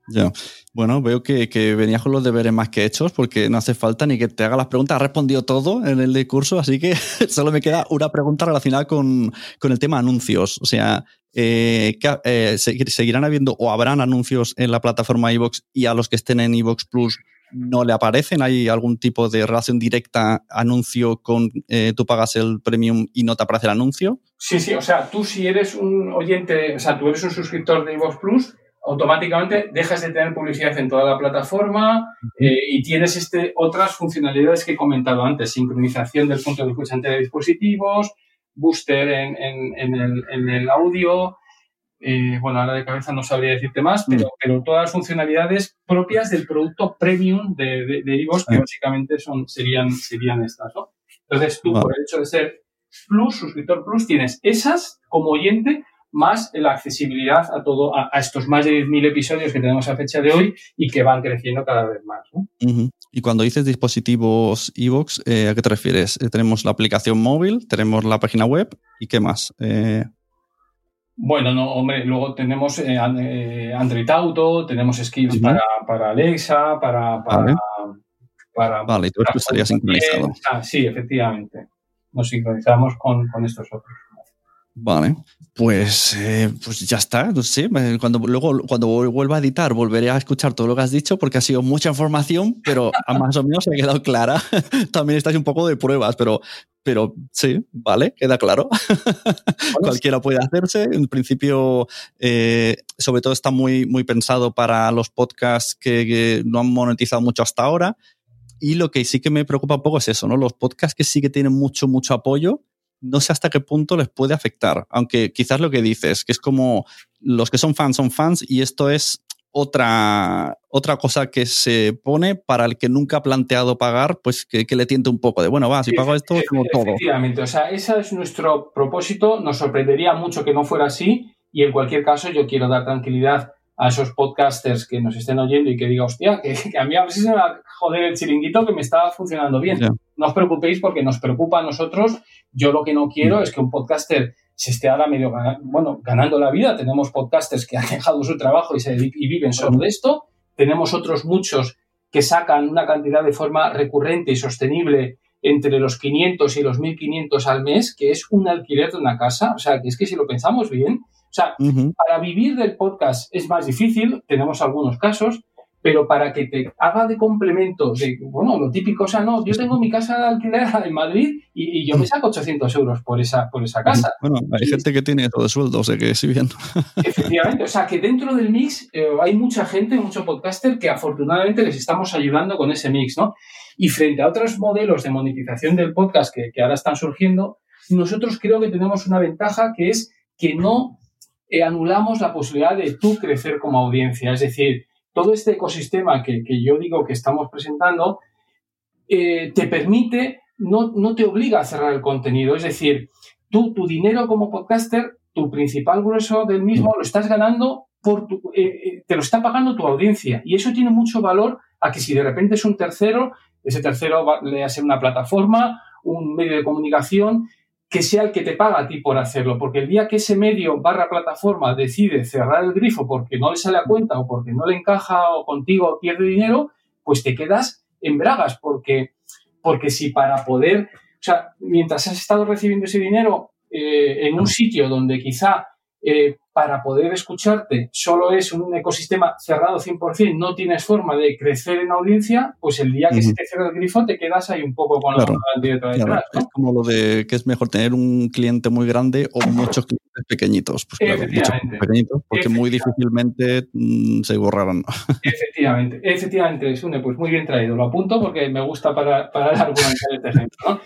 Ya. Bueno, veo que, que, venías con los deberes más que hechos porque no hace falta ni que te haga las preguntas. Has respondido todo en el curso, así que *laughs* solo me queda una pregunta relacionada con, con el tema anuncios. O sea, eh, eh, ¿seguirán habiendo o habrán anuncios en la plataforma iVox y a los que estén en iVox Plus no le aparecen? ¿Hay algún tipo de relación directa anuncio con eh, tú pagas el premium y no te aparece el anuncio? Sí, sí, o sea, tú si eres un oyente, o sea, tú eres un suscriptor de iVox Plus, automáticamente dejas de tener publicidad en toda la plataforma eh, y tienes este, otras funcionalidades que he comentado antes, sincronización del punto de escuchante de dispositivos, booster en, en, el, en el, audio. Eh, bueno, ahora de cabeza no sabría decirte más, pero, mm. pero todas las funcionalidades propias del producto premium de, de, de que básicamente son, serían, serían estas. ¿no? Entonces, tú, por el hecho de ser Plus, suscriptor Plus, tienes esas como oyente más la accesibilidad a todo, a, estos más de 10.000 episodios que tenemos a fecha de hoy y que van creciendo cada vez más. Y cuando dices dispositivos iVoox, eh, ¿a qué te refieres? Eh, tenemos la aplicación móvil, tenemos la página web y qué más. Eh, bueno, no, hombre, luego tenemos Android Auto, tenemos skills para, Alexa, para, para, vale. vale, y todo esto estaría sincronizado. Ah, sí, efectivamente. Nos sincronizamos con, con estos otros. Vale, pues, eh, pues ya está. No sé, cuando, luego, cuando vuelva a editar, volveré a escuchar todo lo que has dicho porque ha sido mucha información, pero más o menos ha quedado clara. *laughs* También estáis un poco de pruebas, pero, pero sí, vale, queda claro. Cualquiera puede hacerse. En principio, eh, sobre todo está muy, muy pensado para los podcasts que, no han monetizado mucho hasta ahora. Y lo que sí que me preocupa un poco es eso, ¿no? Los podcasts que sí que tienen mucho, mucho apoyo, no sé hasta qué punto les puede afectar, aunque quizás lo que dices, que es como los que son fans son fans y esto es otra, otra cosa que se pone para el que nunca ha planteado pagar, pues que, le tiente un poco de, bueno, va, si pago esto, como todo. Efectivamente, o sea, ese es nuestro propósito, nos sorprendería mucho que no fuera así y en cualquier caso yo quiero dar tranquilidad a esos podcasters que nos estén oyendo y que diga, hostia, *laughs* que, a mí a veces se me va a joder el chiringuito que me está funcionando bien. No os preocupéis porque nos preocupa a nosotros. Yo lo que no quiero mm. es que un podcaster se esté ahora medio bueno, ganando la vida. Tenemos podcasters que han *laughs* dejado su trabajo y, se, y viven solo de esto. Tenemos otros muchos que sacan una cantidad de forma recurrente y sostenible entre los 500 y los 1500 al mes, que es un alquiler de una casa. O sea, que es que si lo pensamos bien, o sea, para vivir del podcast es más difícil, tenemos algunos casos, pero para que te haga de complemento, de, bueno, lo típico, o sea, no, yo tengo mi casa de alquiler *laughs* en Madrid y, yo me saco 800 euros por esa, por esa casa. Bueno, hay gente que tiene todo de sueldo, o sea que sí bien. *laughs* Efectivamente, o sea que dentro del mix eh, hay mucha gente, mucho podcaster que afortunadamente les estamos ayudando con ese mix, ¿no? Y frente a otros modelos de monetización del podcast que, que ahora están surgiendo, nosotros creo que tenemos una ventaja que es que no eh, anulamos la posibilidad de tú crecer como audiencia. Es decir, todo este ecosistema que, yo digo que estamos presentando eh, te permite, no, no te obliga a cerrar el contenido. Es decir, tú, tu dinero como podcaster, tu principal grueso del mismo, lo estás ganando por tu, eh, te lo está pagando tu audiencia. Y eso tiene mucho valor a que si de repente es un tercero, ese tercero va, a ser una plataforma, un medio de comunicación, que sea el que te paga a ti por hacerlo, porque el día que ese medio barra plataforma decide cerrar el grifo porque no le sale a cuenta o porque no le encaja o contigo pierde dinero, pues te quedas en bragas, porque, porque si para poder, o sea, mientras has estado recibiendo ese dinero eh, en un sitio donde quizá eh, para poder escucharte solo es un ecosistema cerrado 100%, no tienes forma de crecer en audiencia, pues el día que se te cierra el grifo te quedas ahí un poco con la directa detrás. Es como lo de que es mejor tener un cliente muy grande o muchos clientes pequeñitos. Pues claro, muchos pequeñitos, porque muy difícilmente mm, se borrarán. *laughs* Efectivamente, efectivamente, Sune, pues muy bien traído. Lo apunto porque me gusta para, para argumentar este ejemplo.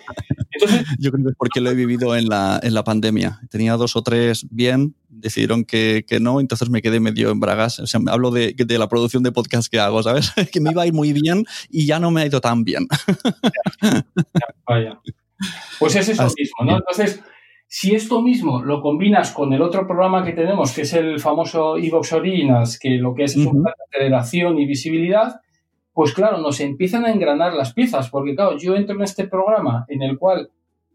*laughs* Yo creo que es porque lo he vivido en la, en la pandemia. Tenía dos o tres bien, decidieron que, que, no, entonces me quedé medio en bragas. O sea, hablo de, de, la producción de podcast que hago, ¿sabes? *laughs* que me iba a ir muy bien y ya no me ha ido tan bien. *laughs* vaya. Pues es eso mismo, ¿no? Entonces, Si esto mismo lo combinas con el otro programa que tenemos, que es el famoso Evox Originals, que lo que es es un plan de aceleración y visibilidad, pues claro, nos empiezan a engranar las piezas, porque claro, yo entro en este programa en el cual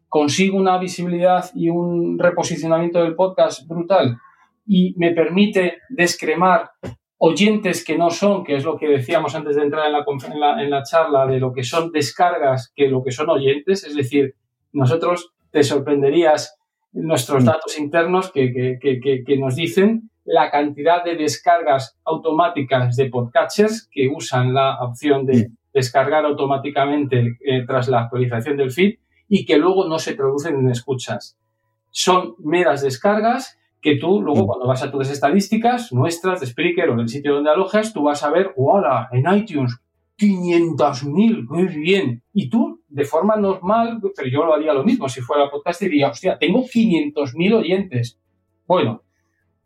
consigo una visibilidad y un reposicionamiento del podcast brutal y me permite descremar oyentes que no son, que es lo que decíamos antes de entrar en la, en la, charla, de lo que son descargas que lo que son oyentes, es decir, nosotros te sorprenderías nuestros mm. datos internos que, que, nos dicen la cantidad de descargas automáticas de podcatchers que usan la opción de mm. descargar automáticamente eh, tras la actualización del feed y que luego no se traducen en escuchas. Son meras descargas que tú luego mm. cuando vas a tus estadísticas nuestras de Spreaker o del sitio donde alojas, tú vas a ver, ¡hola! En iTunes, 500.000, muy bien. Y tú, de forma normal, pero yo lo haría lo mismo, si fuera podcast, diría, hostia, tengo 500.000 oyentes. Bueno,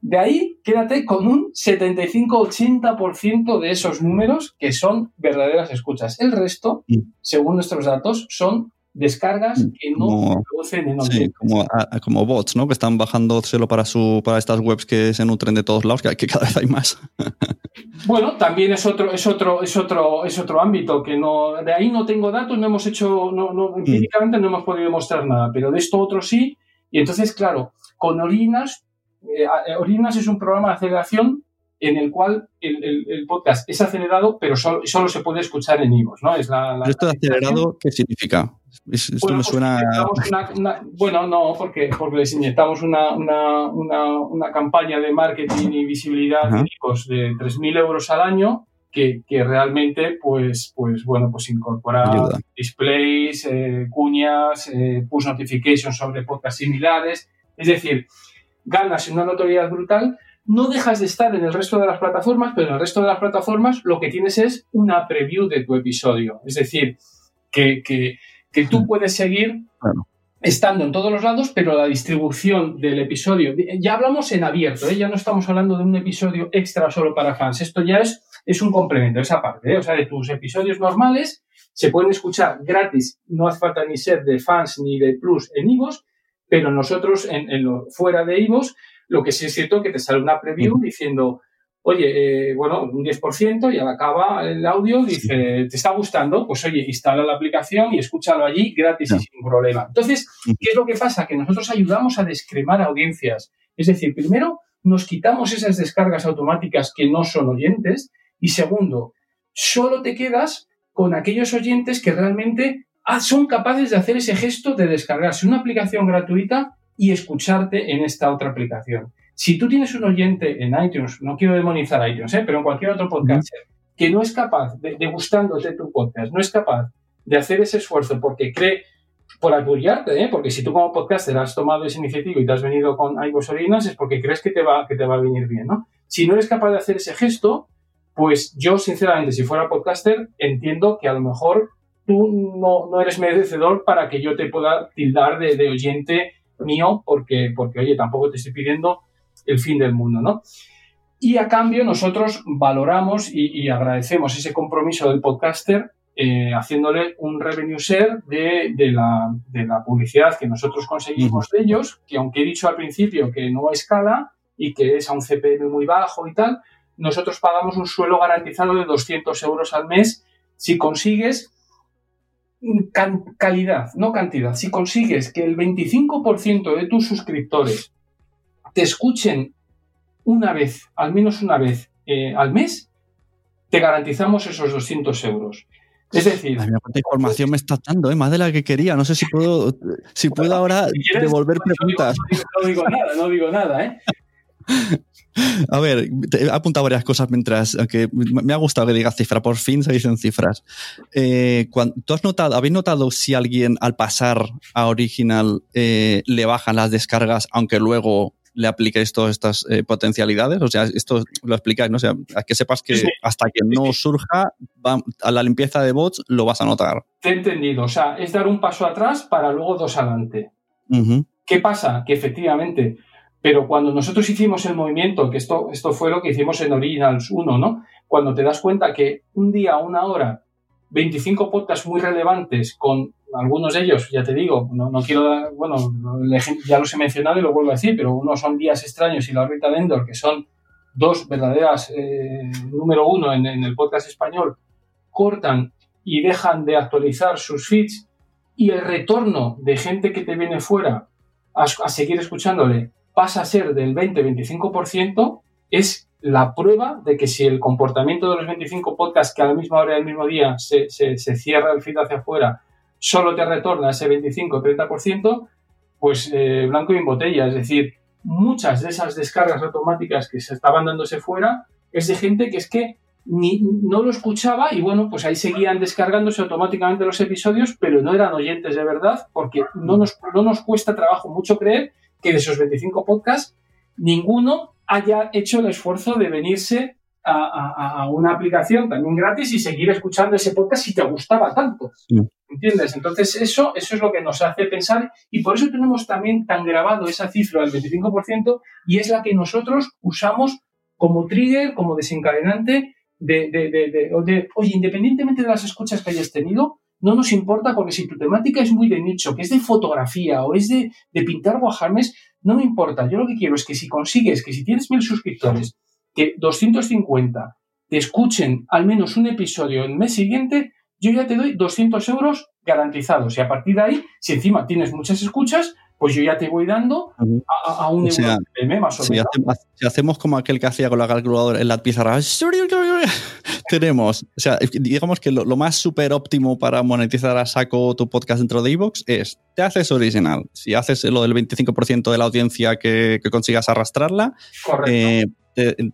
de ahí quédate con un 75-80% de esos números que son verdaderas escuchas. El resto, mm. según nuestros datos, son descargas mm, que no producen en Sí, como, como, bots, ¿no? Que están bajando solo para su para estas webs que se nutren de todos lados, que, que cada vez hay más. *laughs* bueno, también es otro, es otro, es otro, es otro ámbito que no, de ahí no tengo datos, no hemos hecho, no, no, mm. empíricamente no hemos podido mostrar nada, pero de esto otro sí. Y entonces, claro, con Orinas, eh, Orinas es un programa de aceleración en el cual el, podcast es acelerado, pero solo, solo, se puede escuchar en IVOS, ¿no? Es la, ¿Esto de acelerado qué significa? Esto bueno, me pues suena... bueno, no, porque, porque les inyectamos una, una, una, campaña de marketing y visibilidad de IVOS de 3.000 euros al año que, que, realmente, pues, pues, bueno, pues incorpora displays, eh, cuñas, eh, push notifications sobre podcasts similares. Es decir, ganas una notoriedad brutal, no dejas de estar en el resto de las plataformas, pero en el resto de las plataformas lo que tienes es una preview de tu episodio. Es decir, que, tú mm. puedes seguir estando en todos los lados, pero la distribución del episodio, ya hablamos en abierto, ¿eh? ya no estamos hablando de un episodio extra solo para fans, esto ya es, es un complemento, esa parte, ¿eh? o sea, de tus episodios normales se pueden escuchar gratis, no hace falta ni ser de fans ni de plus en IVOS, pero nosotros en, lo, fuera de IVOS lo que sí es cierto que te sale una preview diciendo, oye, eh, bueno, un 10% y al acaba el audio dice, ¿te está gustando? Pues oye, instala la aplicación y escúchalo allí gratis y sin problema. Entonces, ¿qué es lo que pasa? Que nosotros ayudamos a descremar audiencias. Es decir, primero, nos quitamos esas descargas automáticas que no son oyentes y segundo, solo te quedas con aquellos oyentes que realmente ah, son capaces de hacer ese gesto de descargarse una aplicación gratuita y escucharte en esta otra aplicación. Si tú tienes un oyente en iTunes, no quiero demonizar iTunes, ¿eh? pero en cualquier otro podcast, que no es capaz, de, gustándote tu podcast, no es capaz de hacer ese esfuerzo porque cree, por apoyarte, ¿eh? porque si tú como podcaster has tomado esa iniciativa y te has venido con Originals es porque crees que te, va, que te va a venir bien, ¿no? Si no eres capaz de hacer ese gesto, pues yo, sinceramente, si fuera podcaster, entiendo que a lo mejor tú no, no eres merecedor para que yo te pueda tildar de, de oyente mío porque, porque, oye, tampoco te estoy pidiendo el fin del mundo, ¿no? Y a cambio nosotros valoramos y, agradecemos ese compromiso del podcaster eh, haciéndole un revenue share de, de, la, de, la, publicidad que nosotros conseguimos de ellos, que aunque he dicho al principio que no escala y que es a un CPM muy bajo y tal, nosotros pagamos un suelo garantizado de 200 euros al mes si consigues calidad, no cantidad. Si consigues que el 25% de tus suscriptores te escuchen una vez, al menos una vez eh, al mes, te garantizamos esos 200 euros. Es decir, la información me está dando, ¿eh? más de la que quería. No sé si puedo, si puedo ahora devolver preguntas. No digo, nada, no digo nada, ¿eh? *laughs* A ver, he apuntado varias cosas mientras, aunque me ha gustado que digas cifra, por fin se dicen cifras. Eh, ¿Tú has notado, habéis notado si alguien al pasar a Original eh, le bajan las descargas, aunque luego le apliquéis todas estas eh, potencialidades? O sea, esto lo explicáis, ¿no? O sea, que sepas que hasta que no surja a la limpieza de bots lo vas a notar. Te he entendido. O sea, es dar un paso atrás para luego dos adelante. ¿Qué pasa? Que efectivamente pero cuando nosotros hicimos el movimiento, que esto, esto fue lo que hicimos en Originals 1, ¿no? Cuando te das cuenta que un día, una hora, 25 podcasts muy relevantes con algunos de ellos, ya te digo, no, no quiero, bueno, ya los he mencionado y lo vuelvo a decir, pero uno son Días Extraños y La órbita de Endor, que son dos verdaderas, eh, número uno en, el podcast español, cortan y dejan de actualizar sus feeds y el retorno de gente que te viene fuera a seguir escuchándole pasa a ser del 20-25%, es la prueba de que si el comportamiento de los 25 podcasts que a la misma hora del mismo día se, se, cierra el feed hacia afuera solo te retorna ese 25-30%, pues eh, blanco y en botella. Es decir, muchas de esas descargas automáticas que se estaban dándose fuera es de gente que es que ni, no lo escuchaba y bueno, pues ahí seguían descargándose automáticamente los episodios, pero no eran oyentes de verdad porque no nos, no nos cuesta trabajo mucho creer que de esos 25 podcasts ninguno haya hecho el esfuerzo de venirse a, una aplicación también gratis y seguir escuchando ese podcast si te gustaba tanto. ¿Entiendes? Entonces, eso, eso es lo que nos hace pensar y por eso tenemos también tan grabado esa cifra del 25% y es la que nosotros usamos como trigger, como desencadenante de, de, de, oye, independientemente de las escuchas que hayas tenido, no nos importa porque si tu temática es muy de nicho, que es de fotografía o es de, pintar guajarmes, no me importa. Yo lo que quiero es que si consigues, que si tienes mil suscriptores, que 250 te escuchen al menos un episodio el mes siguiente, yo ya te doy 200 euros garantizados. Y a partir de ahí, si encima tienes muchas escuchas, pues yo ya te voy dando a, un euro más o menos. Si hacemos como aquel que hacía con la calculadora en la pizarra, *laughs* tenemos, o sea, digamos que lo, más súper óptimo para monetizar a saco tu podcast dentro de Evox es, te haces original. Si haces lo del 25% de la audiencia que, consigas arrastrarla, eh,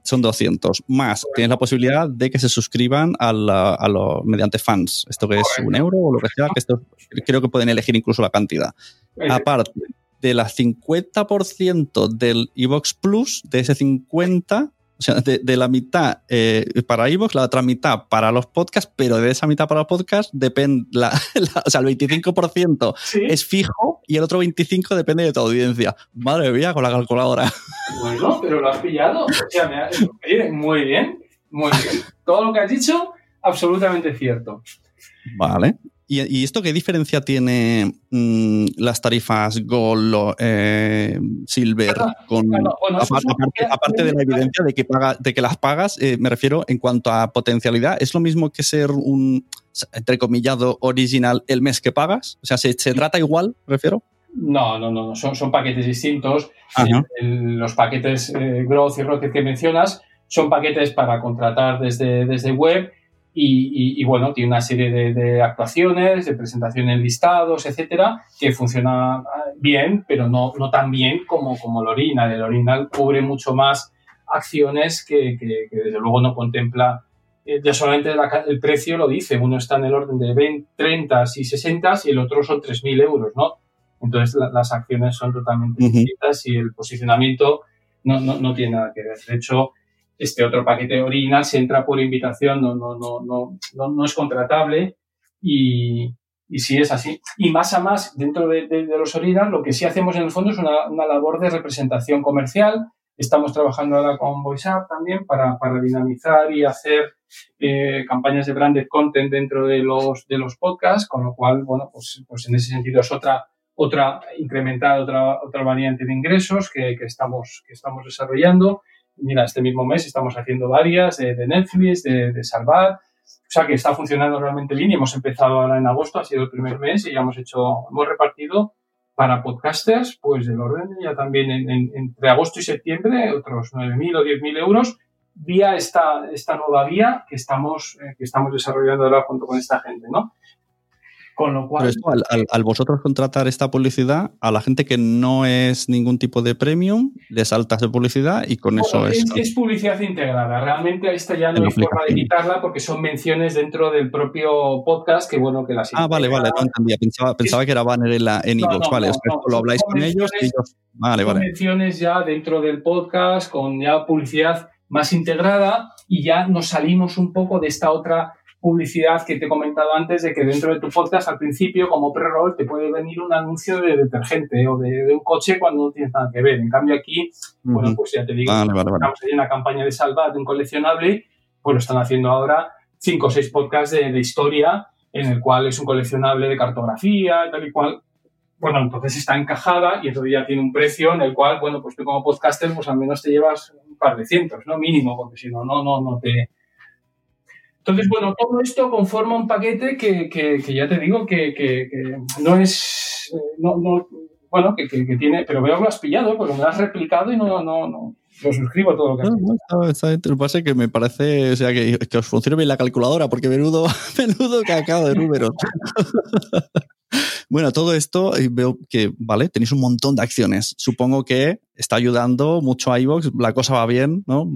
son 200. Más, tienes la posibilidad de que se suscriban a, lo, mediante fans. Esto que es un euro o lo que sea, que esto creo que pueden elegir incluso la cantidad. Aparte, de la 50% del Evox Plus, de ese 50, o sea, de, la mitad eh, para Evox, la otra mitad para los podcasts, pero de esa mitad para los podcasts depende, la, *laughs* o sea, el 25% es fijo y el otro 25% depende de tu audiencia. Madre mía, con la calculadora. Bueno, pero lo has pillado. O sea, me muy bien, muy bien. Todo lo que has dicho, absolutamente cierto. Vale. ¿Y, esto qué diferencia tiene mm, las tarifas Gold, eh, Silver? con, aparte, de la evidencia de que, paga, de que las pagas, eh, me refiero en cuanto a potencialidad, ¿es lo mismo que ser un, entrecomillado, original el mes que pagas? O sea, ¿se, trata igual, refiero? No, no, no, son, son paquetes distintos. los paquetes eh, Growth y Rocket que mencionas son paquetes para contratar desde, desde web y, bueno, tiene una serie de, actuaciones, de presentaciones listados, etcétera, que funciona bien, pero no, no tan bien como, como el Original. El Original cubre mucho más acciones que, desde luego no contempla. Eh, ya solamente el precio lo dice, uno está en el orden de 20, 30 y 60 y el otro son 3.000 euros, ¿no? Entonces las acciones son totalmente distintas y el posicionamiento no, no, no tiene nada que ver. De hecho, este otro paquete original se entra por invitación, no, no, no, no, no, es contratable y, y sí es así. Y más a más, dentro de, los original, lo que sí hacemos en el fondo es una, una labor de representación comercial. Estamos trabajando ahora con VoiceUp también para, para dinamizar y hacer eh, campañas de branded content dentro de los, de los podcasts, con lo cual, bueno, pues, pues en ese sentido es otra, otra incrementar otra, otra variante de ingresos que, que, estamos, que estamos desarrollando mira, este mismo mes estamos haciendo varias de, Netflix, de, de, Salvar, o sea que está funcionando realmente bien y hemos empezado ahora en agosto, ha sido el primer mes y ya hemos hecho, hemos repartido para podcasters, pues del orden ya también entre agosto y septiembre, otros 9.000 o 10.000 euros vía esta, esta nueva vía que estamos, eh, que estamos desarrollando ahora junto con esta gente, ¿no? Con lo cual. al, vosotros contratar esta publicidad, a la gente que no es ningún tipo de premium, le saltas de publicidad y con eso es. Es publicidad integrada. Realmente esta ya no hay forma de quitarla porque son menciones dentro del propio podcast que, bueno, que las. Ah, vale, vale, no entendía. Pensaba, pensaba que era banner en la en vale. lo habláis con ellos y ellos. Vale, vale. menciones ya dentro del podcast con ya publicidad más integrada y ya nos salimos un poco de esta otra publicidad que te he comentado antes de que dentro de tu podcast al principio como pre-roll te puede venir un anuncio de detergente o de, un coche cuando no tienes nada que ver. En cambio aquí, bueno, pues ya te digo, estamos en una campaña de salva de un coleccionable, pues lo están haciendo ahora cinco o seis podcasts de, historia en el cual es un coleccionable de cartografía, tal y cual. Bueno, entonces está encajada y entonces ya tiene un precio en el cual, bueno, pues tú como podcaster, pues al menos te llevas un par de cientos, ¿no? Mínimo, porque si no, no, no, no te, entonces, bueno, todo esto conforma un paquete que, que, que ya te digo que, que no es, no, no, bueno, que, tiene, pero veo que lo has pillado porque me lo has replicado y no, no, no, lo suscribo todo lo que has dicho. No, está, está, lo que pasa es que me parece, o sea, que, que, os funcione bien la calculadora, porque menudo, *laughs* menudo cacao de números. *laughs* bueno, todo esto eh, veo que, vale, tenéis un montón de acciones. Supongo que está ayudando mucho a iVoox, la cosa va bien, ¿no?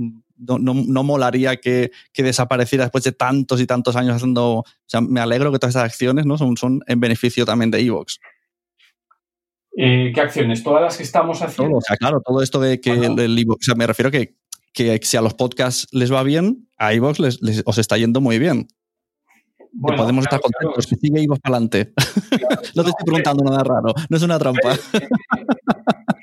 No, no, no, molaría que, que, desapareciera después de tantos y tantos años haciendo. O sea, me alegro que todas estas acciones ¿no? son, son en beneficio también de Evox. Eh, ¿Qué acciones? Todas las que estamos haciendo. Todo, o sea, claro, todo esto de que el, o sea, me refiero que, que si a los podcasts les va bien, a iVoox les, os está yendo muy bien. que podemos estar contentos, que sigue iVoox para adelante. *laughs* no te estoy preguntando nada raro, no es una trampa. *laughs*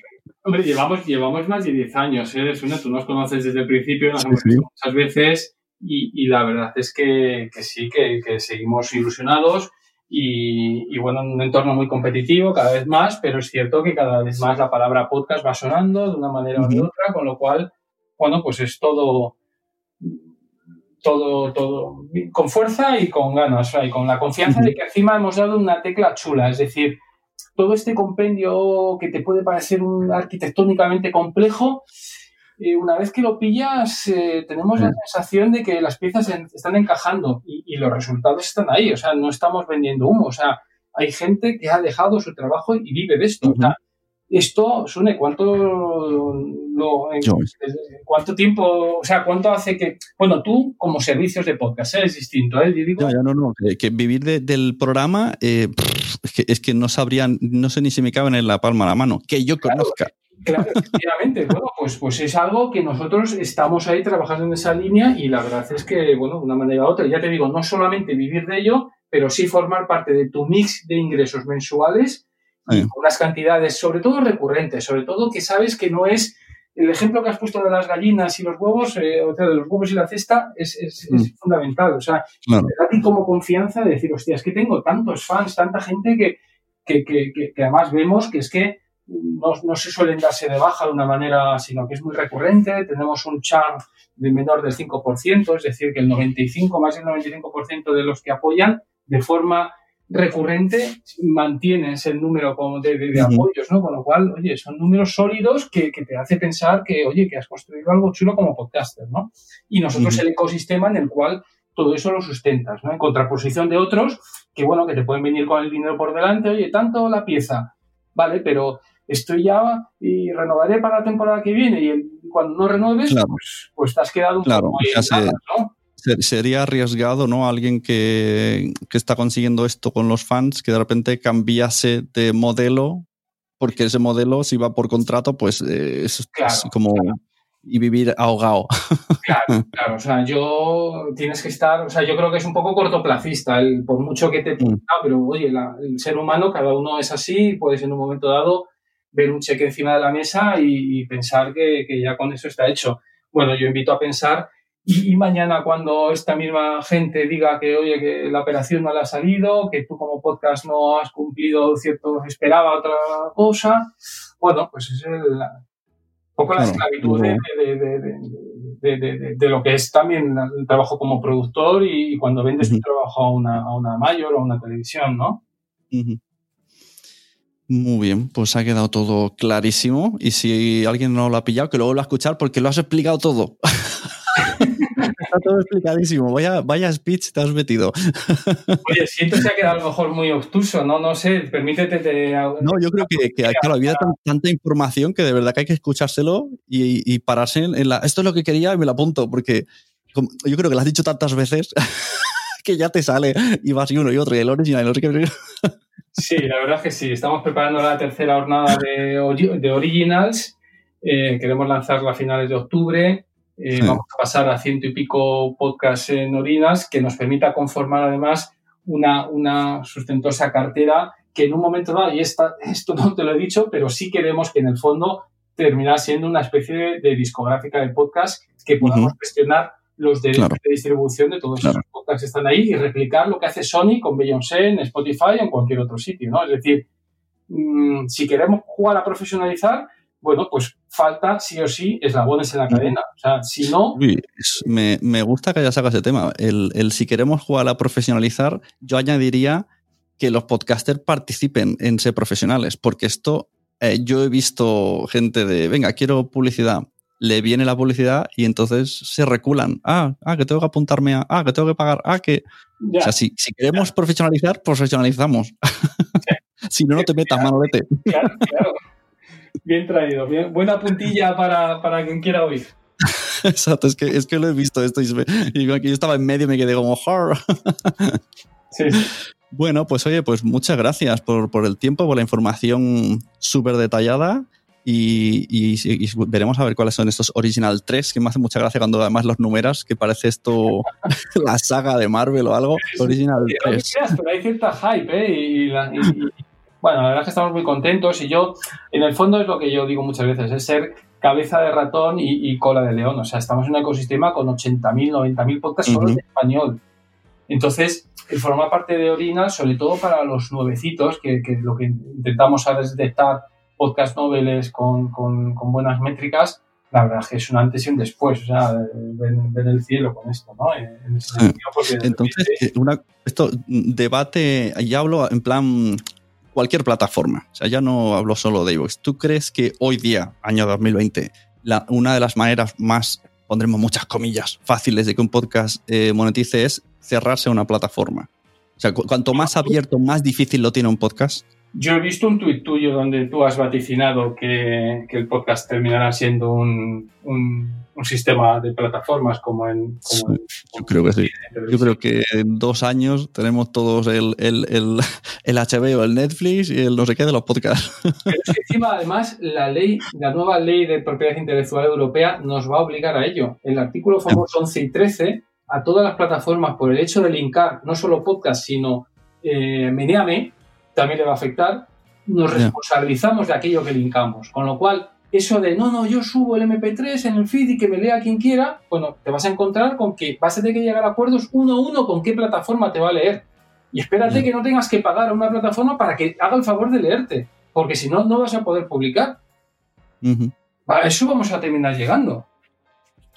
Hombre, llevamos, llevamos más de 10 años, ¿eh? tú nos conoces desde el principio, nos hemos visto muchas veces y, y, la verdad es que, que sí, que, que seguimos ilusionados y, bueno, en un entorno muy competitivo cada vez más, pero es cierto que cada vez más la palabra podcast va sonando de una manera u otra, con lo cual, bueno, pues es todo, todo, todo con fuerza y con ganas, y con la confianza de que encima hemos dado una tecla chula, es decir, todo este compendio que te puede parecer un arquitectónicamente complejo, una vez que lo pillas, eh, tenemos la sensación de que las piezas están encajando y, los resultados están ahí. O sea, no estamos vendiendo humo. O sea, hay gente que ha dejado su trabajo y vive de esto. esto, Sune, ¿cuánto, lo, ¿cuánto tiempo, o sea, cuánto hace que, bueno, tú como servicios de podcast, ¿eh? es distinto, ¿eh? no, no, no, que, vivir del programa, eh, es, que, es que no sabrían, no sé ni si me caben en la palma de la mano, que yo conozca. Claro, *laughs* efectivamente. bueno, pues, pues es algo que nosotros estamos ahí trabajando en esa línea y la verdad es que, bueno, de una manera u otra, ya te digo, no solamente vivir de ello, pero sí formar parte de tu mix de ingresos mensuales con unas cantidades, sobre todo recurrentes, sobre todo que sabes que no es el ejemplo que has puesto de las gallinas y los huevos, eh, o sea, de los huevos y la cesta, es, es, mm. fundamental. O sea, claro. te da como confianza de decir, hostia, es que tengo tantos fans, tanta gente que, que, que, que además vemos que es que no, se suelen darse de baja de una manera, sino que es muy recurrente. Tenemos un char de menor del 5%, es decir, que el 95, más del 95% de los que apoyan de forma recurrente mantienen el número de, de, apoyos, ¿no? Con lo cual, oye, son números sólidos que, te hace pensar que, oye, que has construido algo chulo como podcaster, ¿no? Y nosotros el ecosistema en el cual todo eso lo sustentas, ¿no? En contraposición de otros que, bueno, que te pueden venir con el dinero por delante, oye, tanto la pieza, vale, pero estoy ya y renovaré para la temporada que viene y cuando no renueves, pues, pues, te has quedado un claro, poco ¿no? Sería arriesgado, ¿no? Alguien que, que, está consiguiendo esto con los fans, que de repente cambiase de modelo, porque ese modelo, si va por contrato, pues eh, es, como... Y vivir ahogado. Claro, *laughs* claro. O sea, yo tienes que estar. O sea, yo creo que es un poco cortoplacista, el, por mucho que te. Mm. pero oye, el ser humano, cada uno es así, puedes en un momento dado ver un cheque encima de la mesa y, pensar que, ya con eso está hecho. Bueno, yo invito a pensar y, mañana cuando esta misma gente diga que, oye, que la operación no le ha salido, que tú como podcast no has cumplido cierto, esperaba otra cosa, bueno, pues es un poco la esclavitud de, lo que es también el trabajo como productor y, cuando vendes tu trabajo a una, a una mayor o a una televisión, ¿no? Muy bien, pues ha quedado todo clarísimo. Y si alguien no lo ha pillado, que lo vuelva a escuchar porque lo has explicado todo. *laughs* Está todo explicadísimo. Vaya, vaya speech te has metido. *laughs* Oye, siento que se ha quedado a lo mejor muy obtuso, ¿no? No sé, permítete. No, yo creo que, que claro, había tanta información que de verdad que hay que escuchárselo y, pararse en la. Esto es lo que quería y me lo apunto, porque yo creo que lo has dicho tantas veces *laughs* que ya te sale y vas y uno y otro y el original y el Sí, la verdad es que sí. Estamos preparando la tercera jornada de, de Originals. Eh, queremos lanzarla a finales de octubre. Eh, vamos a pasar a ciento y pico podcasts en Originals que nos permita conformar además una, una sustentosa cartera que en un momento dado, y esta, esto no te lo he dicho, pero sí queremos que en el fondo termine siendo una especie de, discográfica de podcast que podamos gestionar los derechos de distribución de todos esos podcasts que están ahí y replicar lo que hace Sony con Beyoncé en Spotify o en cualquier otro sitio, ¿no? Es decir, mm, si queremos jugar a profesionalizar, bueno, pues falta sí o sí eslabones en la cadena. O sea, si no... me, gusta que haya sacado ese tema. El, el, si queremos jugar a profesionalizar, yo añadiría que los podcasters participen en ser profesionales, porque esto, eh, yo he visto gente de, venga, quiero publicidad, le viene la publicidad y entonces se reculan. Ah, ah, que tengo que apuntarme a, ah, que tengo que pagar, ah, que... O sea, si, queremos profesionalizar, profesionalizamos. *laughs* si no, no te metas, manolete. Claro, claro. Bien traído, bien, buena puntilla para, para quien quiera oír. *laughs* Exacto, es que, es que lo he visto esto y, yo estaba en medio y me quedé como *laughs* sí, Bueno, pues oye, pues muchas gracias por, por el tiempo, por la información súper detallada. Y, y, veremos a ver cuáles son estos Original 3, que me hace mucha gracia cuando además los numeras, que parece esto *laughs* la saga de Marvel o algo. Original 3. pero hay cierta hype, ¿eh? Y, bueno, la verdad es que estamos muy contentos y yo, en el fondo es lo que yo digo muchas veces, es ser cabeza de ratón y, cola de león. O sea, estamos en un ecosistema con 80.000, 90.000 podcasts solo en español. Entonces, el formar parte de Original, sobre todo para los nuevecitos, que, que lo que intentamos es detectar podcast noveles con, con, con, buenas métricas, la verdad es que es un antes y un después, o sea, ven, el cielo con esto, ¿no? En ese sentido, Entonces, eh, una, esto, debate, ya hablo en plan cualquier plataforma, o sea, ya no hablo solo de iVoox. ¿Tú crees que hoy día, año 2020, la, una de las maneras más, pondremos muchas comillas, fáciles de que un podcast eh, monetice es cerrarse a una plataforma? O sea, cuanto más abierto, más difícil lo tiene un podcast. Yo he visto un tuit tuyo donde tú has vaticinado que, el podcast terminará siendo un, sistema de plataformas como en... yo creo que sí. Yo creo que en dos años tenemos todos el, el, el, *laughs* el, HBO, el Netflix y el no sé qué de los podcasts. *laughs* Pero encima, además, la ley, la nueva ley de propiedad intelectual europea nos va a obligar a ello. El artículo famoso 11 y 13 a todas las plataformas por el hecho de linkar no solo podcast, sino eh, Meneame, también le va a afectar, nos responsabilizamos de aquello que linkamos. Con lo cual, eso de no, no, yo subo el MP3 en el feed y que me lea quien quiera, bueno, te vas a encontrar con que vas a tener que llegar a acuerdos uno a uno con qué plataforma te va a leer. Y espérate que no tengas que pagar a una plataforma para que haga el favor de leerte, porque si no, no vas a poder publicar. A eso vamos a terminar llegando.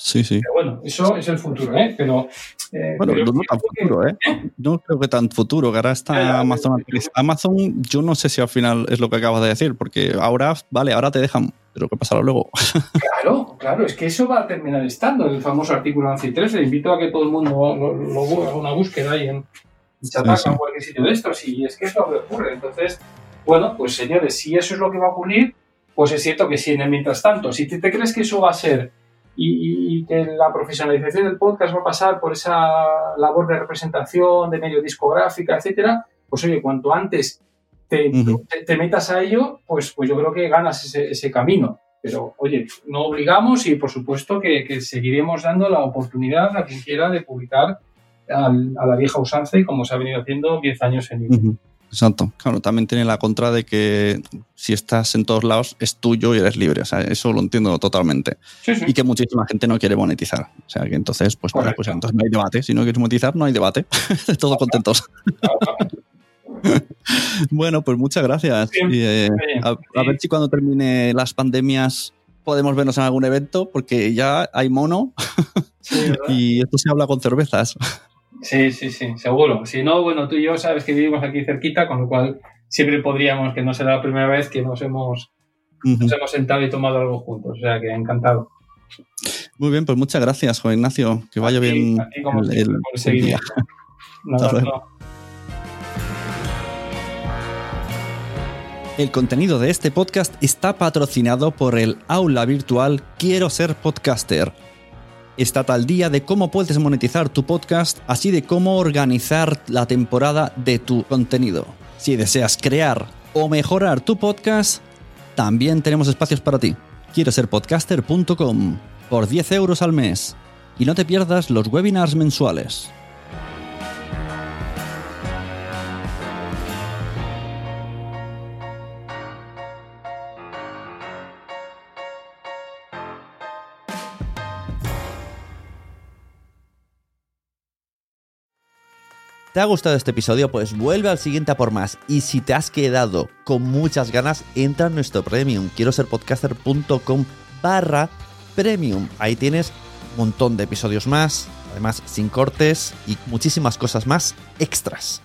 Sí, sí. Pero bueno, eso es el futuro, ¿eh? Pero. Eh, bueno, no, tan futuro, ¿eh? No creo que tan futuro, que ahora está Amazon. Amazon, yo no sé si al final es lo que acabas de decir, porque ahora, vale, ahora te dejan, pero ¿qué pasará luego? *laughs* Claro, claro, es que eso va a terminar estando, el famoso artículo 11 y 13. Invito a que todo el mundo lo, haga una búsqueda ahí en Chataca o cualquier sitio de estos, y es que es lo que ocurre. Entonces, bueno, pues señores, si eso es lo que va a ocurrir, pues es cierto que si en el mientras tanto, si te crees que eso va a ser y, que la profesionalización del podcast va a pasar por esa labor de representación, de medio discográfica, etcétera, pues oye, cuanto antes te, te, metas a ello, pues, pues yo creo que ganas ese, ese, camino. Pero oye, no obligamos y por supuesto que, que seguiremos dando la oportunidad a quien quiera de publicar a la vieja usanza y como se ha venido haciendo 10 años en uh Exacto. Claro, también tiene la contra de que si estás en todos lados es tuyo y eres libre. O sea, eso lo entiendo totalmente. Y que muchísima gente no quiere monetizar. O sea, que entonces, pues, pues entonces no hay debate. Si no quieres monetizar, no hay debate. *laughs* Todos contentos. *laughs* bueno, pues muchas gracias. Eh, a, ver si cuando termine las pandemias podemos vernos en algún evento, porque ya hay mono *laughs* y esto se habla con cervezas. Sí, sí, sí, seguro. Si no, bueno, tú y yo sabes que vivimos aquí cerquita, con lo cual siempre podríamos, que no será la primera vez que nos hemos, nos hemos sentado y tomado algo juntos. O sea que encantado. Muy bien, pues muchas gracias, Juan Ignacio. Que vaya bien el, el, El contenido de este podcast está patrocinado por el aula virtual Quiero ser podcaster está tal día de cómo puedes monetizar tu podcast, así de cómo organizar la temporada de tu contenido. Si deseas crear o mejorar tu podcast, también tenemos espacios para ti. Quiero ser podcaster.com por 10 euros al mes. Y no te pierdas los webinars mensuales. ¿Te ha gustado este episodio? Pues vuelve al siguiente a por más. Y si te has quedado con muchas ganas, entra en nuestro premium. Quiero ser podcaster.com barra premium. Ahí tienes un montón de episodios más, además sin cortes y muchísimas cosas más extras.